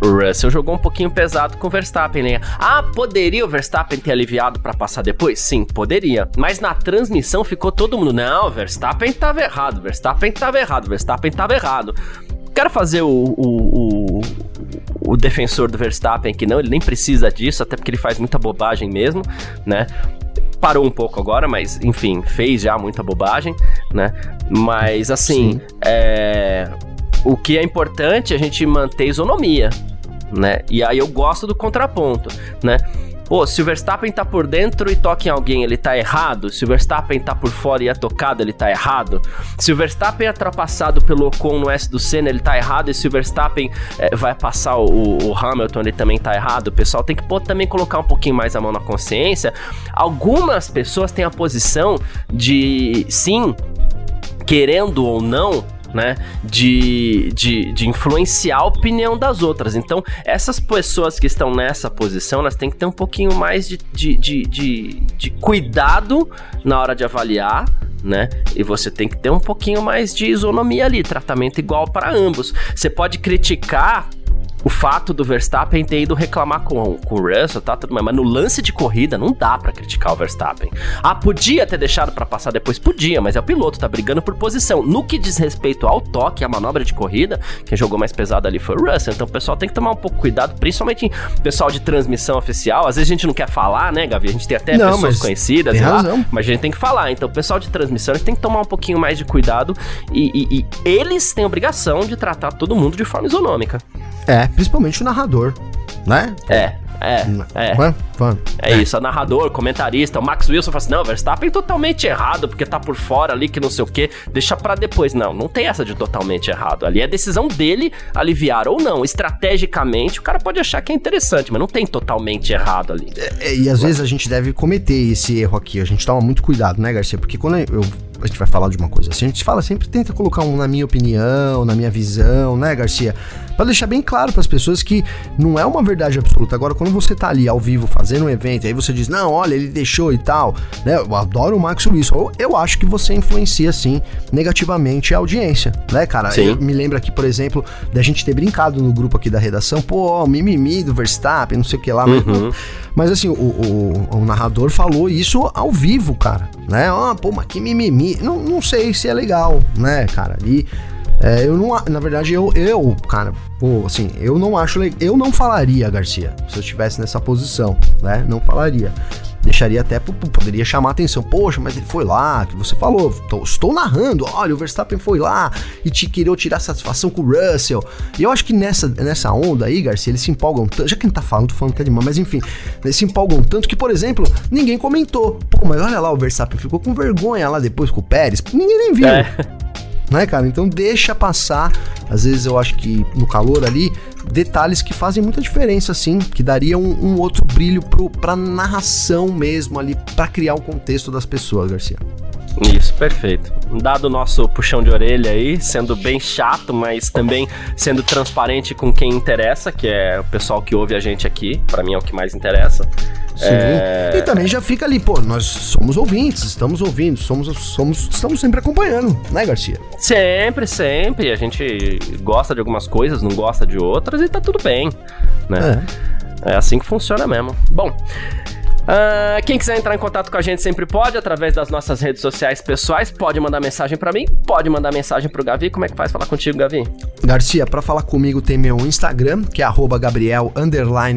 Russell jogou um pouquinho pesado com o Verstappen, né? Ah, poderia o Verstappen ter aliviado para passar depois? Sim, poderia. Mas na transmissão ficou todo mundo, não, Verstappen tava errado, Verstappen tava errado, Verstappen tava errado. Quero fazer o, o, o, o defensor do Verstappen que não, ele nem precisa disso, até porque ele faz muita bobagem mesmo, né? Parou um pouco agora, mas enfim, fez já muita bobagem, né? Mas assim, é... o que é importante é a gente manter isonomia, né? E aí eu gosto do contraponto, né? Pô, se o Verstappen tá por dentro e toca em alguém, ele tá errado. Se o Verstappen tá por fora e é tocado, ele tá errado. Se o Verstappen é ultrapassado pelo Ocon no S do Senna, ele tá errado. E se o Verstappen é, vai passar o, o, Hamilton, ele também tá errado. O pessoal tem que pô, também colocar um pouquinho mais a mão na consciência. Algumas pessoas têm a posição de, sim, querendo ou não, né? De, de, de influenciar a opinião das outras. Então, essas pessoas que estão nessa posição, elas têm que ter um pouquinho mais de, de, de, de, de cuidado na hora de avaliar né? E você tem que ter um pouquinho mais de isonomia ali, tratamento igual para ambos. Você pode criticar o fato do Verstappen ter ido reclamar com, com o Russell, tá? Tudo mais, mas no lance de corrida não dá para criticar o Verstappen. Ah, podia ter deixado para passar depois? Podia, mas é o piloto, tá brigando por posição. No que diz respeito ao toque, a manobra de corrida, quem jogou mais pesado ali foi o Russell. Então o pessoal tem que tomar um pouco cuidado, principalmente pessoal de transmissão oficial. Às vezes a gente não quer falar, né, Gavi? A gente tem até não, pessoas conhecidas lá, mas a gente tem que falar. Então o pessoal de transmissão tem que tomar um pouquinho mais de cuidado e, e, e eles têm a obrigação de tratar todo mundo de forma isonômica. É, principalmente o narrador, né? É. É, é. Van, Van. É, é isso, o narrador, comentarista, o Max Wilson fala assim: não, Verstappen totalmente errado, porque tá por fora ali, que não sei o quê, deixa pra depois. Não, não tem essa de totalmente errado. Ali é decisão dele aliviar ou não. Estrategicamente, o cara pode achar que é interessante, mas não tem totalmente errado ali. É, é e às vezes a gente deve cometer esse erro aqui. A gente toma muito cuidado, né, Garcia? Porque quando eu a gente vai falar de uma coisa assim, a gente fala sempre, tenta colocar um na minha opinião, na minha visão, né, Garcia? Para deixar bem claro para as pessoas que não é uma verdade absoluta. Agora, quando você tá ali ao vivo fazendo um evento, aí você diz, não, olha, ele deixou e tal, né? Eu adoro o Max Wilson. Eu, eu acho que você influencia, sim, negativamente a audiência, né, cara? Sim. Eu me lembro aqui, por exemplo, da gente ter brincado no grupo aqui da redação, pô, mimimi do Verstappen, não sei o que lá, uhum. mas, mas assim, o, o, o narrador falou isso ao vivo, cara, né? Ah, pô, mas que mimimi. Não, não sei se é legal, né, cara? E é, eu não, na verdade, eu, eu, cara, pô, assim, eu não acho. Eu não falaria, Garcia, se eu estivesse nessa posição, né? Não falaria deixaria até, poderia chamar atenção. Poxa, mas ele foi lá, que você falou, tô, estou narrando, olha, o Verstappen foi lá e te queria tirar satisfação com o Russell. E eu acho que nessa, nessa onda aí, Garcia, eles se empolgam tanto, já que gente tá falando, tô falando que é demais, mas enfim, eles se empolgam tanto que, por exemplo, ninguém comentou. Pô, mas olha lá, o Verstappen ficou com vergonha lá depois com o Pérez, ninguém nem viu. É né, cara? Então deixa passar. Às vezes eu acho que no calor ali, detalhes que fazem muita diferença, assim, que daria um, um outro brilho pro, pra narração mesmo ali, para criar o contexto das pessoas, Garcia. Isso, perfeito. Dado o nosso puxão de orelha aí, sendo bem chato, mas também sendo transparente com quem interessa, que é o pessoal que ouve a gente aqui, para mim é o que mais interessa. Sim. É... E também já fica ali, pô, nós somos ouvintes, estamos ouvindo, somos, somos, estamos sempre acompanhando, né, Garcia? Sempre, sempre. A gente gosta de algumas coisas, não gosta de outras e tá tudo bem, né? É, é assim que funciona mesmo. Bom, Uh, quem quiser entrar em contato com a gente sempre pode, através das nossas redes sociais pessoais. Pode mandar mensagem para mim, pode mandar mensagem pro Gavi. Como é que faz falar contigo, Gavi? Garcia, para falar comigo tem meu Instagram, que é Gabriel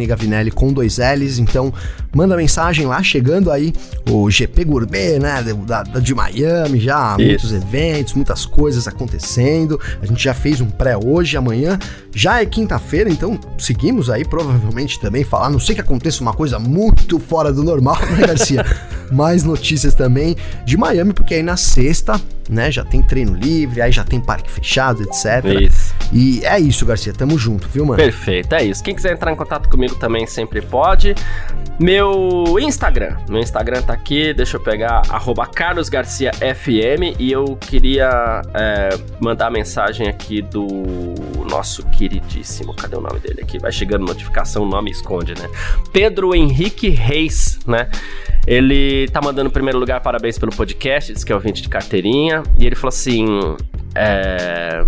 Gavinelli com dois L's. Então, manda mensagem lá, chegando aí o GP Gourmet, né? Da, da de Miami, já Isso. muitos eventos, muitas coisas acontecendo. A gente já fez um pré hoje, amanhã já é quinta-feira, então seguimos aí, provavelmente também falar. Não sei que aconteça uma coisa muito fora do normal, né, Garcia? Mais notícias também de Miami, porque aí na sexta, né, já tem treino livre, aí já tem parque fechado, etc. Isso. E é isso, Garcia, tamo junto, viu, mano? Perfeito, é isso. Quem quiser entrar em contato comigo também sempre pode. Meu Instagram, meu Instagram tá aqui, deixa eu pegar, carlosgarciafm e eu queria é, mandar a mensagem aqui do nosso queridíssimo, cadê o nome dele aqui? Vai chegando notificação, o nome esconde, né? Pedro Henrique Reis, né? Ele tá mandando em primeiro lugar parabéns pelo podcast, diz que é ouvinte de carteirinha, e ele falou assim, é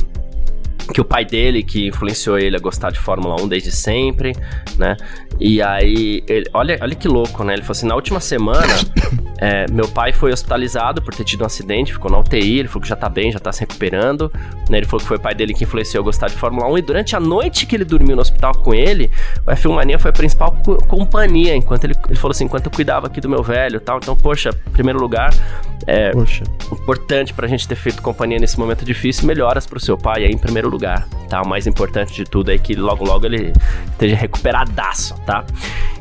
que o pai dele, que influenciou ele a gostar de Fórmula 1 desde sempre, né? E aí, ele, olha, olha que louco, né? Ele falou assim: na última semana, é, meu pai foi hospitalizado por ter tido um acidente, ficou na UTI. Ele falou que já tá bem, já tá se recuperando. Né? Ele falou que foi o pai dele que influenciou a gostar de Fórmula 1. E durante a noite que ele dormiu no hospital com ele, o F1 Mania foi a principal co companhia. Enquanto ele, ele falou assim: enquanto eu cuidava aqui do meu velho e tal. Então, poxa, em primeiro lugar, é poxa. importante pra gente ter feito companhia nesse momento difícil. Melhoras pro seu pai aí em primeiro lugar, tá? O mais importante de tudo é que logo, logo ele esteja recuperadaço, tá?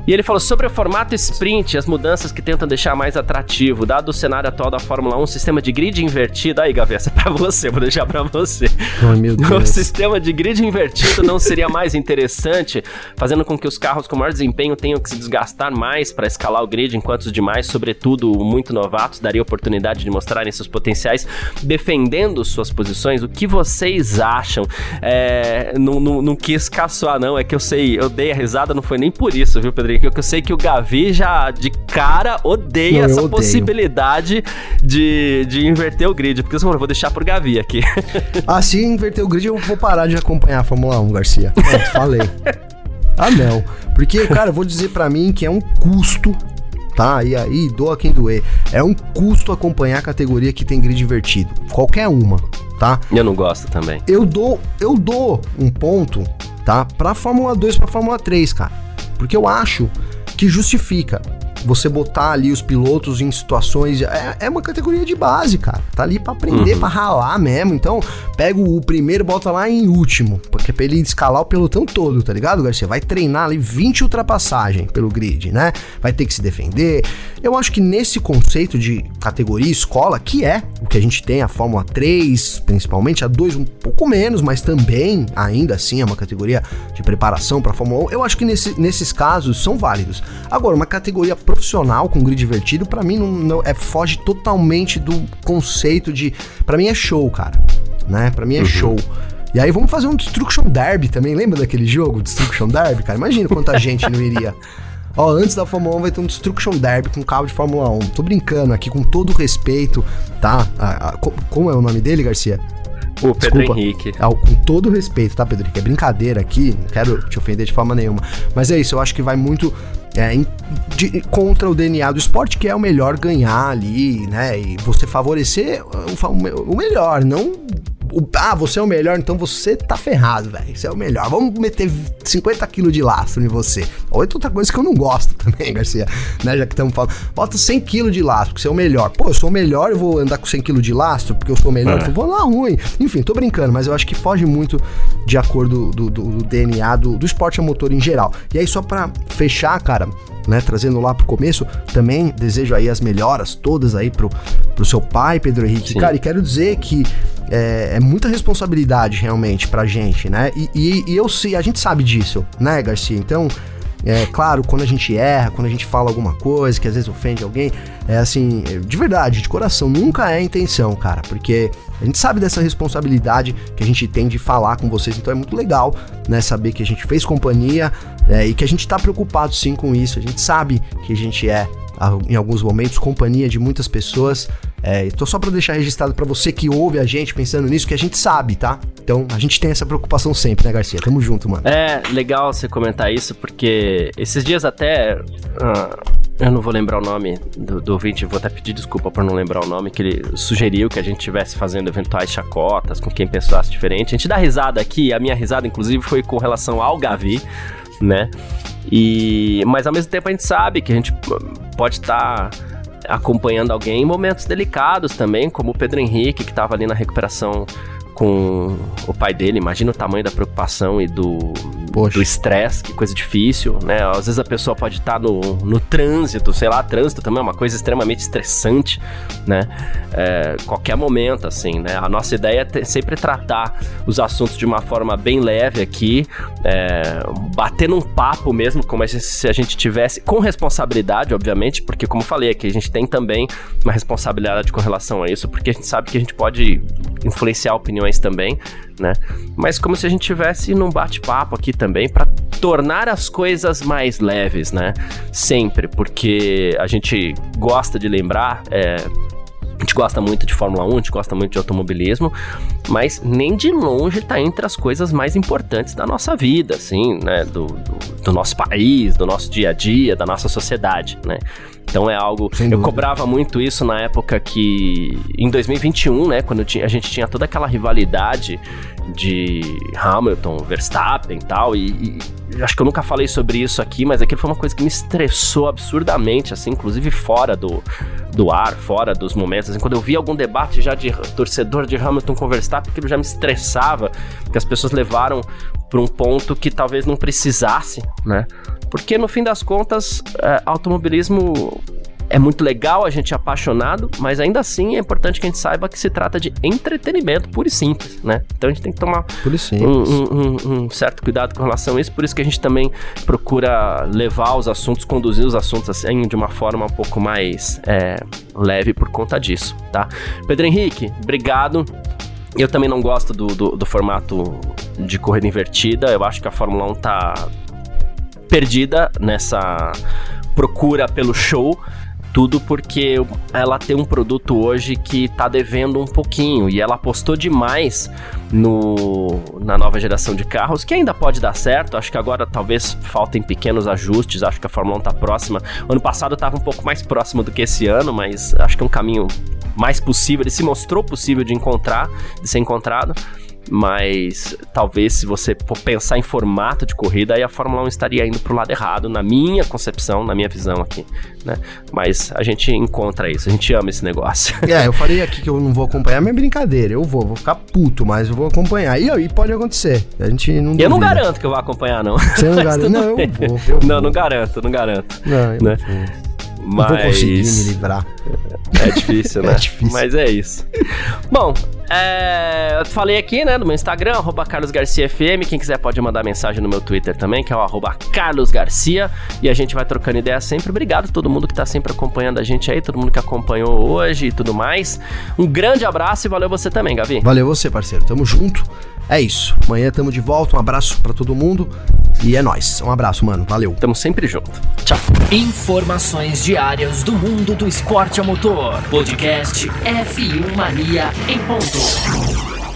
E ele falou sobre o formato sprint, as mudanças que tentam deixar mais atrativo, dado o cenário atual da Fórmula 1, sistema de grid invertido. Aí, Gavessa, é pra você, vou deixar pra você. Ai, meu Deus. O sistema de grid invertido não seria mais interessante, fazendo com que os carros com maior desempenho tenham que se desgastar mais para escalar o grid, enquanto os demais, sobretudo muito novatos, daria oportunidade de mostrarem seus potenciais, defendendo suas posições. O que vocês acham? É, não, não, não quis caçoar, não. É que eu sei, eu dei a risada, não foi nem por isso, viu, Pedrinho? Que eu sei que o Gavi já de cara odeia não, essa odeio. possibilidade de, de inverter o grid. Porque eu vou deixar pro Gavi aqui. Ah, se inverter o grid, eu vou parar de acompanhar a Fórmula 1, Garcia. Pronto, falei. Ah, não. Porque, cara, eu vou dizer para mim que é um custo tá? E aí, doa quem doer. É um custo acompanhar a categoria que tem grid invertido. Qualquer uma, tá? Eu não gosto também. Eu dou, eu dou um ponto, tá? Pra Fórmula 2 pra Fórmula 3, cara. Porque eu acho que justifica. Você botar ali os pilotos em situações. É, é uma categoria de base, cara. Tá ali pra aprender, uhum. pra ralar mesmo. Então, pega o primeiro bota lá em último. Porque é pra ele escalar o pelotão todo, tá ligado, Garcia? Vai treinar ali 20 ultrapassagem pelo grid, né? Vai ter que se defender. Eu acho que nesse conceito de categoria escola, que é o que a gente tem, a Fórmula 3, principalmente, a 2 um pouco menos, mas também, ainda assim, é uma categoria de preparação pra Fórmula 1. Eu acho que nesse, nesses casos são válidos. Agora, uma categoria profissional com grid divertido, para mim não, não, é foge totalmente do conceito de, para mim é show, cara, né? Para mim é uhum. show. E aí vamos fazer um Destruction Derby também, lembra daquele jogo, Destruction Derby, cara? Imagina quanta gente não iria. Ó, antes da Fórmula 1 vai ter um Destruction Derby com carro de Fórmula 1. Tô brincando aqui com todo respeito, tá? A, a, como é o nome dele, Garcia? O Pedro Desculpa. Henrique. É, com todo respeito, tá, Pedro Henrique? É brincadeira aqui, não quero te ofender de forma nenhuma. Mas é isso, eu acho que vai muito é, de, contra o DNA do esporte, que é o melhor ganhar ali, né? E você favorecer o, o melhor, não o, ah, você é o melhor, então você tá ferrado, velho. Você é o melhor. Vamos meter 50 quilos de lastro em você. Outra coisa que eu não gosto também, Garcia, né? Já que estamos falando. Bota 100 quilos de lastro, porque você é o melhor. Pô, eu sou o melhor, eu vou andar com 100 quilos de lastro, porque eu sou o melhor. É. Eu vou andar ruim. Enfim, tô brincando, mas eu acho que foge muito de acordo do, do, do DNA do, do esporte a motor em geral. E aí, só pra fechar, cara, né, trazendo lá pro começo, também desejo aí as melhoras todas aí pro, pro seu pai, Pedro Henrique. Sim. Cara, e quero dizer que é, é, muita responsabilidade realmente pra gente, né? E, e, e eu sei, a gente sabe disso, né, Garcia? Então, é claro, quando a gente erra, quando a gente fala alguma coisa que às vezes ofende alguém, é assim, de verdade, de coração, nunca é a intenção, cara, porque a gente sabe dessa responsabilidade que a gente tem de falar com vocês, então é muito legal, né, saber que a gente fez companhia é, e que a gente tá preocupado sim com isso, a gente sabe que a gente é em alguns momentos, companhia de muitas pessoas. É, tô só para deixar registrado para você que ouve a gente pensando nisso, que a gente sabe, tá? Então a gente tem essa preocupação sempre, né, Garcia? Tamo junto, mano. É, legal você comentar isso, porque esses dias até. Uh, eu não vou lembrar o nome do, do ouvinte, vou até pedir desculpa por não lembrar o nome, que ele sugeriu que a gente estivesse fazendo eventuais chacotas com quem pensasse diferente. A gente dá risada aqui, a minha risada, inclusive, foi com relação ao Gavi, né? E, mas ao mesmo tempo a gente sabe que a gente pode estar tá acompanhando alguém em momentos delicados também, como o Pedro Henrique, que estava ali na recuperação com o pai dele. Imagina o tamanho da preocupação e do do estresse, que coisa difícil, né? Às vezes a pessoa pode estar tá no, no trânsito, sei lá, trânsito também é uma coisa extremamente estressante, né? É, qualquer momento, assim, né? A nossa ideia é ter, sempre tratar os assuntos de uma forma bem leve aqui, é, bater num papo mesmo, como se a gente tivesse, com responsabilidade, obviamente, porque como falei aqui, a gente tem também uma responsabilidade com relação a isso, porque a gente sabe que a gente pode influenciar opiniões também, né? Mas como se a gente tivesse num bate-papo aqui também para tornar as coisas mais leves, né? Sempre, porque a gente gosta de lembrar. É, a gente gosta muito de Fórmula 1, a gente gosta muito de automobilismo, mas nem de longe está entre as coisas mais importantes da nossa vida, assim, né? Do, do, do, nosso país, do nosso dia a dia, da nossa sociedade, né? Então é algo. eu cobrava muito isso na época que. Em 2021, né? Quando a gente tinha toda aquela rivalidade de Hamilton, Verstappen e tal, e, acho que eu nunca falei sobre isso aqui, mas aquilo foi uma coisa que me estressou absurdamente, assim, inclusive fora do, do ar, fora dos momentos, assim, quando eu via algum debate já de torcedor de Hamilton com Verstappen, aquilo já me estressava, porque as pessoas levaram para um ponto que talvez não precisasse, né? Porque no fim das contas, é, automobilismo é muito legal, a gente é apaixonado, mas ainda assim é importante que a gente saiba que se trata de entretenimento puro e simples, né? Então a gente tem que tomar um, um, um, certo cuidado com relação a isso, por isso que a gente também procura levar os assuntos, conduzir os assuntos assim de uma forma um pouco mais é, leve por conta disso, tá? Pedro Henrique, obrigado. Eu também não gosto do, do, do formato de corrida invertida, eu acho que a Fórmula 1 tá perdida nessa procura pelo show. Tudo porque ela tem um produto hoje que tá devendo um pouquinho e ela apostou demais no, na nova geração de carros, que ainda pode dar certo. Acho que agora talvez faltem pequenos ajustes. Acho que a Fórmula 1 tá próxima. Ano passado estava um pouco mais próximo do que esse ano, mas acho que é um caminho mais possível. Ele se mostrou possível de encontrar, de ser encontrado. Mas talvez se você for pensar em formato de corrida, aí a Fórmula 1 estaria indo pro lado errado, na minha concepção, na minha visão aqui, né? Mas a gente encontra isso, a gente ama esse negócio. É, eu falei aqui que eu não vou acompanhar, mas é brincadeira, eu vou, vou ficar puto, mas eu vou acompanhar. E aí pode acontecer, a gente não Eu não garanto que eu vou acompanhar, não. Você não garante? Não, eu vou. Eu não, vou. não garanto, não garanto. Não, eu né? vou. Mas... Não vou conseguir me livrar. É difícil, né? É difícil. Mas é isso. Bom, é, eu falei aqui, né, no meu Instagram, arroba carlosgarciafm. Quem quiser pode mandar mensagem no meu Twitter também, que é o arroba carlosgarcia. E a gente vai trocando ideia sempre. Obrigado a todo mundo que tá sempre acompanhando a gente aí, todo mundo que acompanhou hoje e tudo mais. Um grande abraço e valeu você também, Gavi. Valeu você, parceiro. Tamo junto. É isso. Amanhã tamo de volta. Um abraço pra todo mundo. E é nóis. Um abraço, mano. Valeu. Tamo sempre junto. Tchau. Informações diárias do mundo do esporte motor. Podcast F1 Mania em ponto.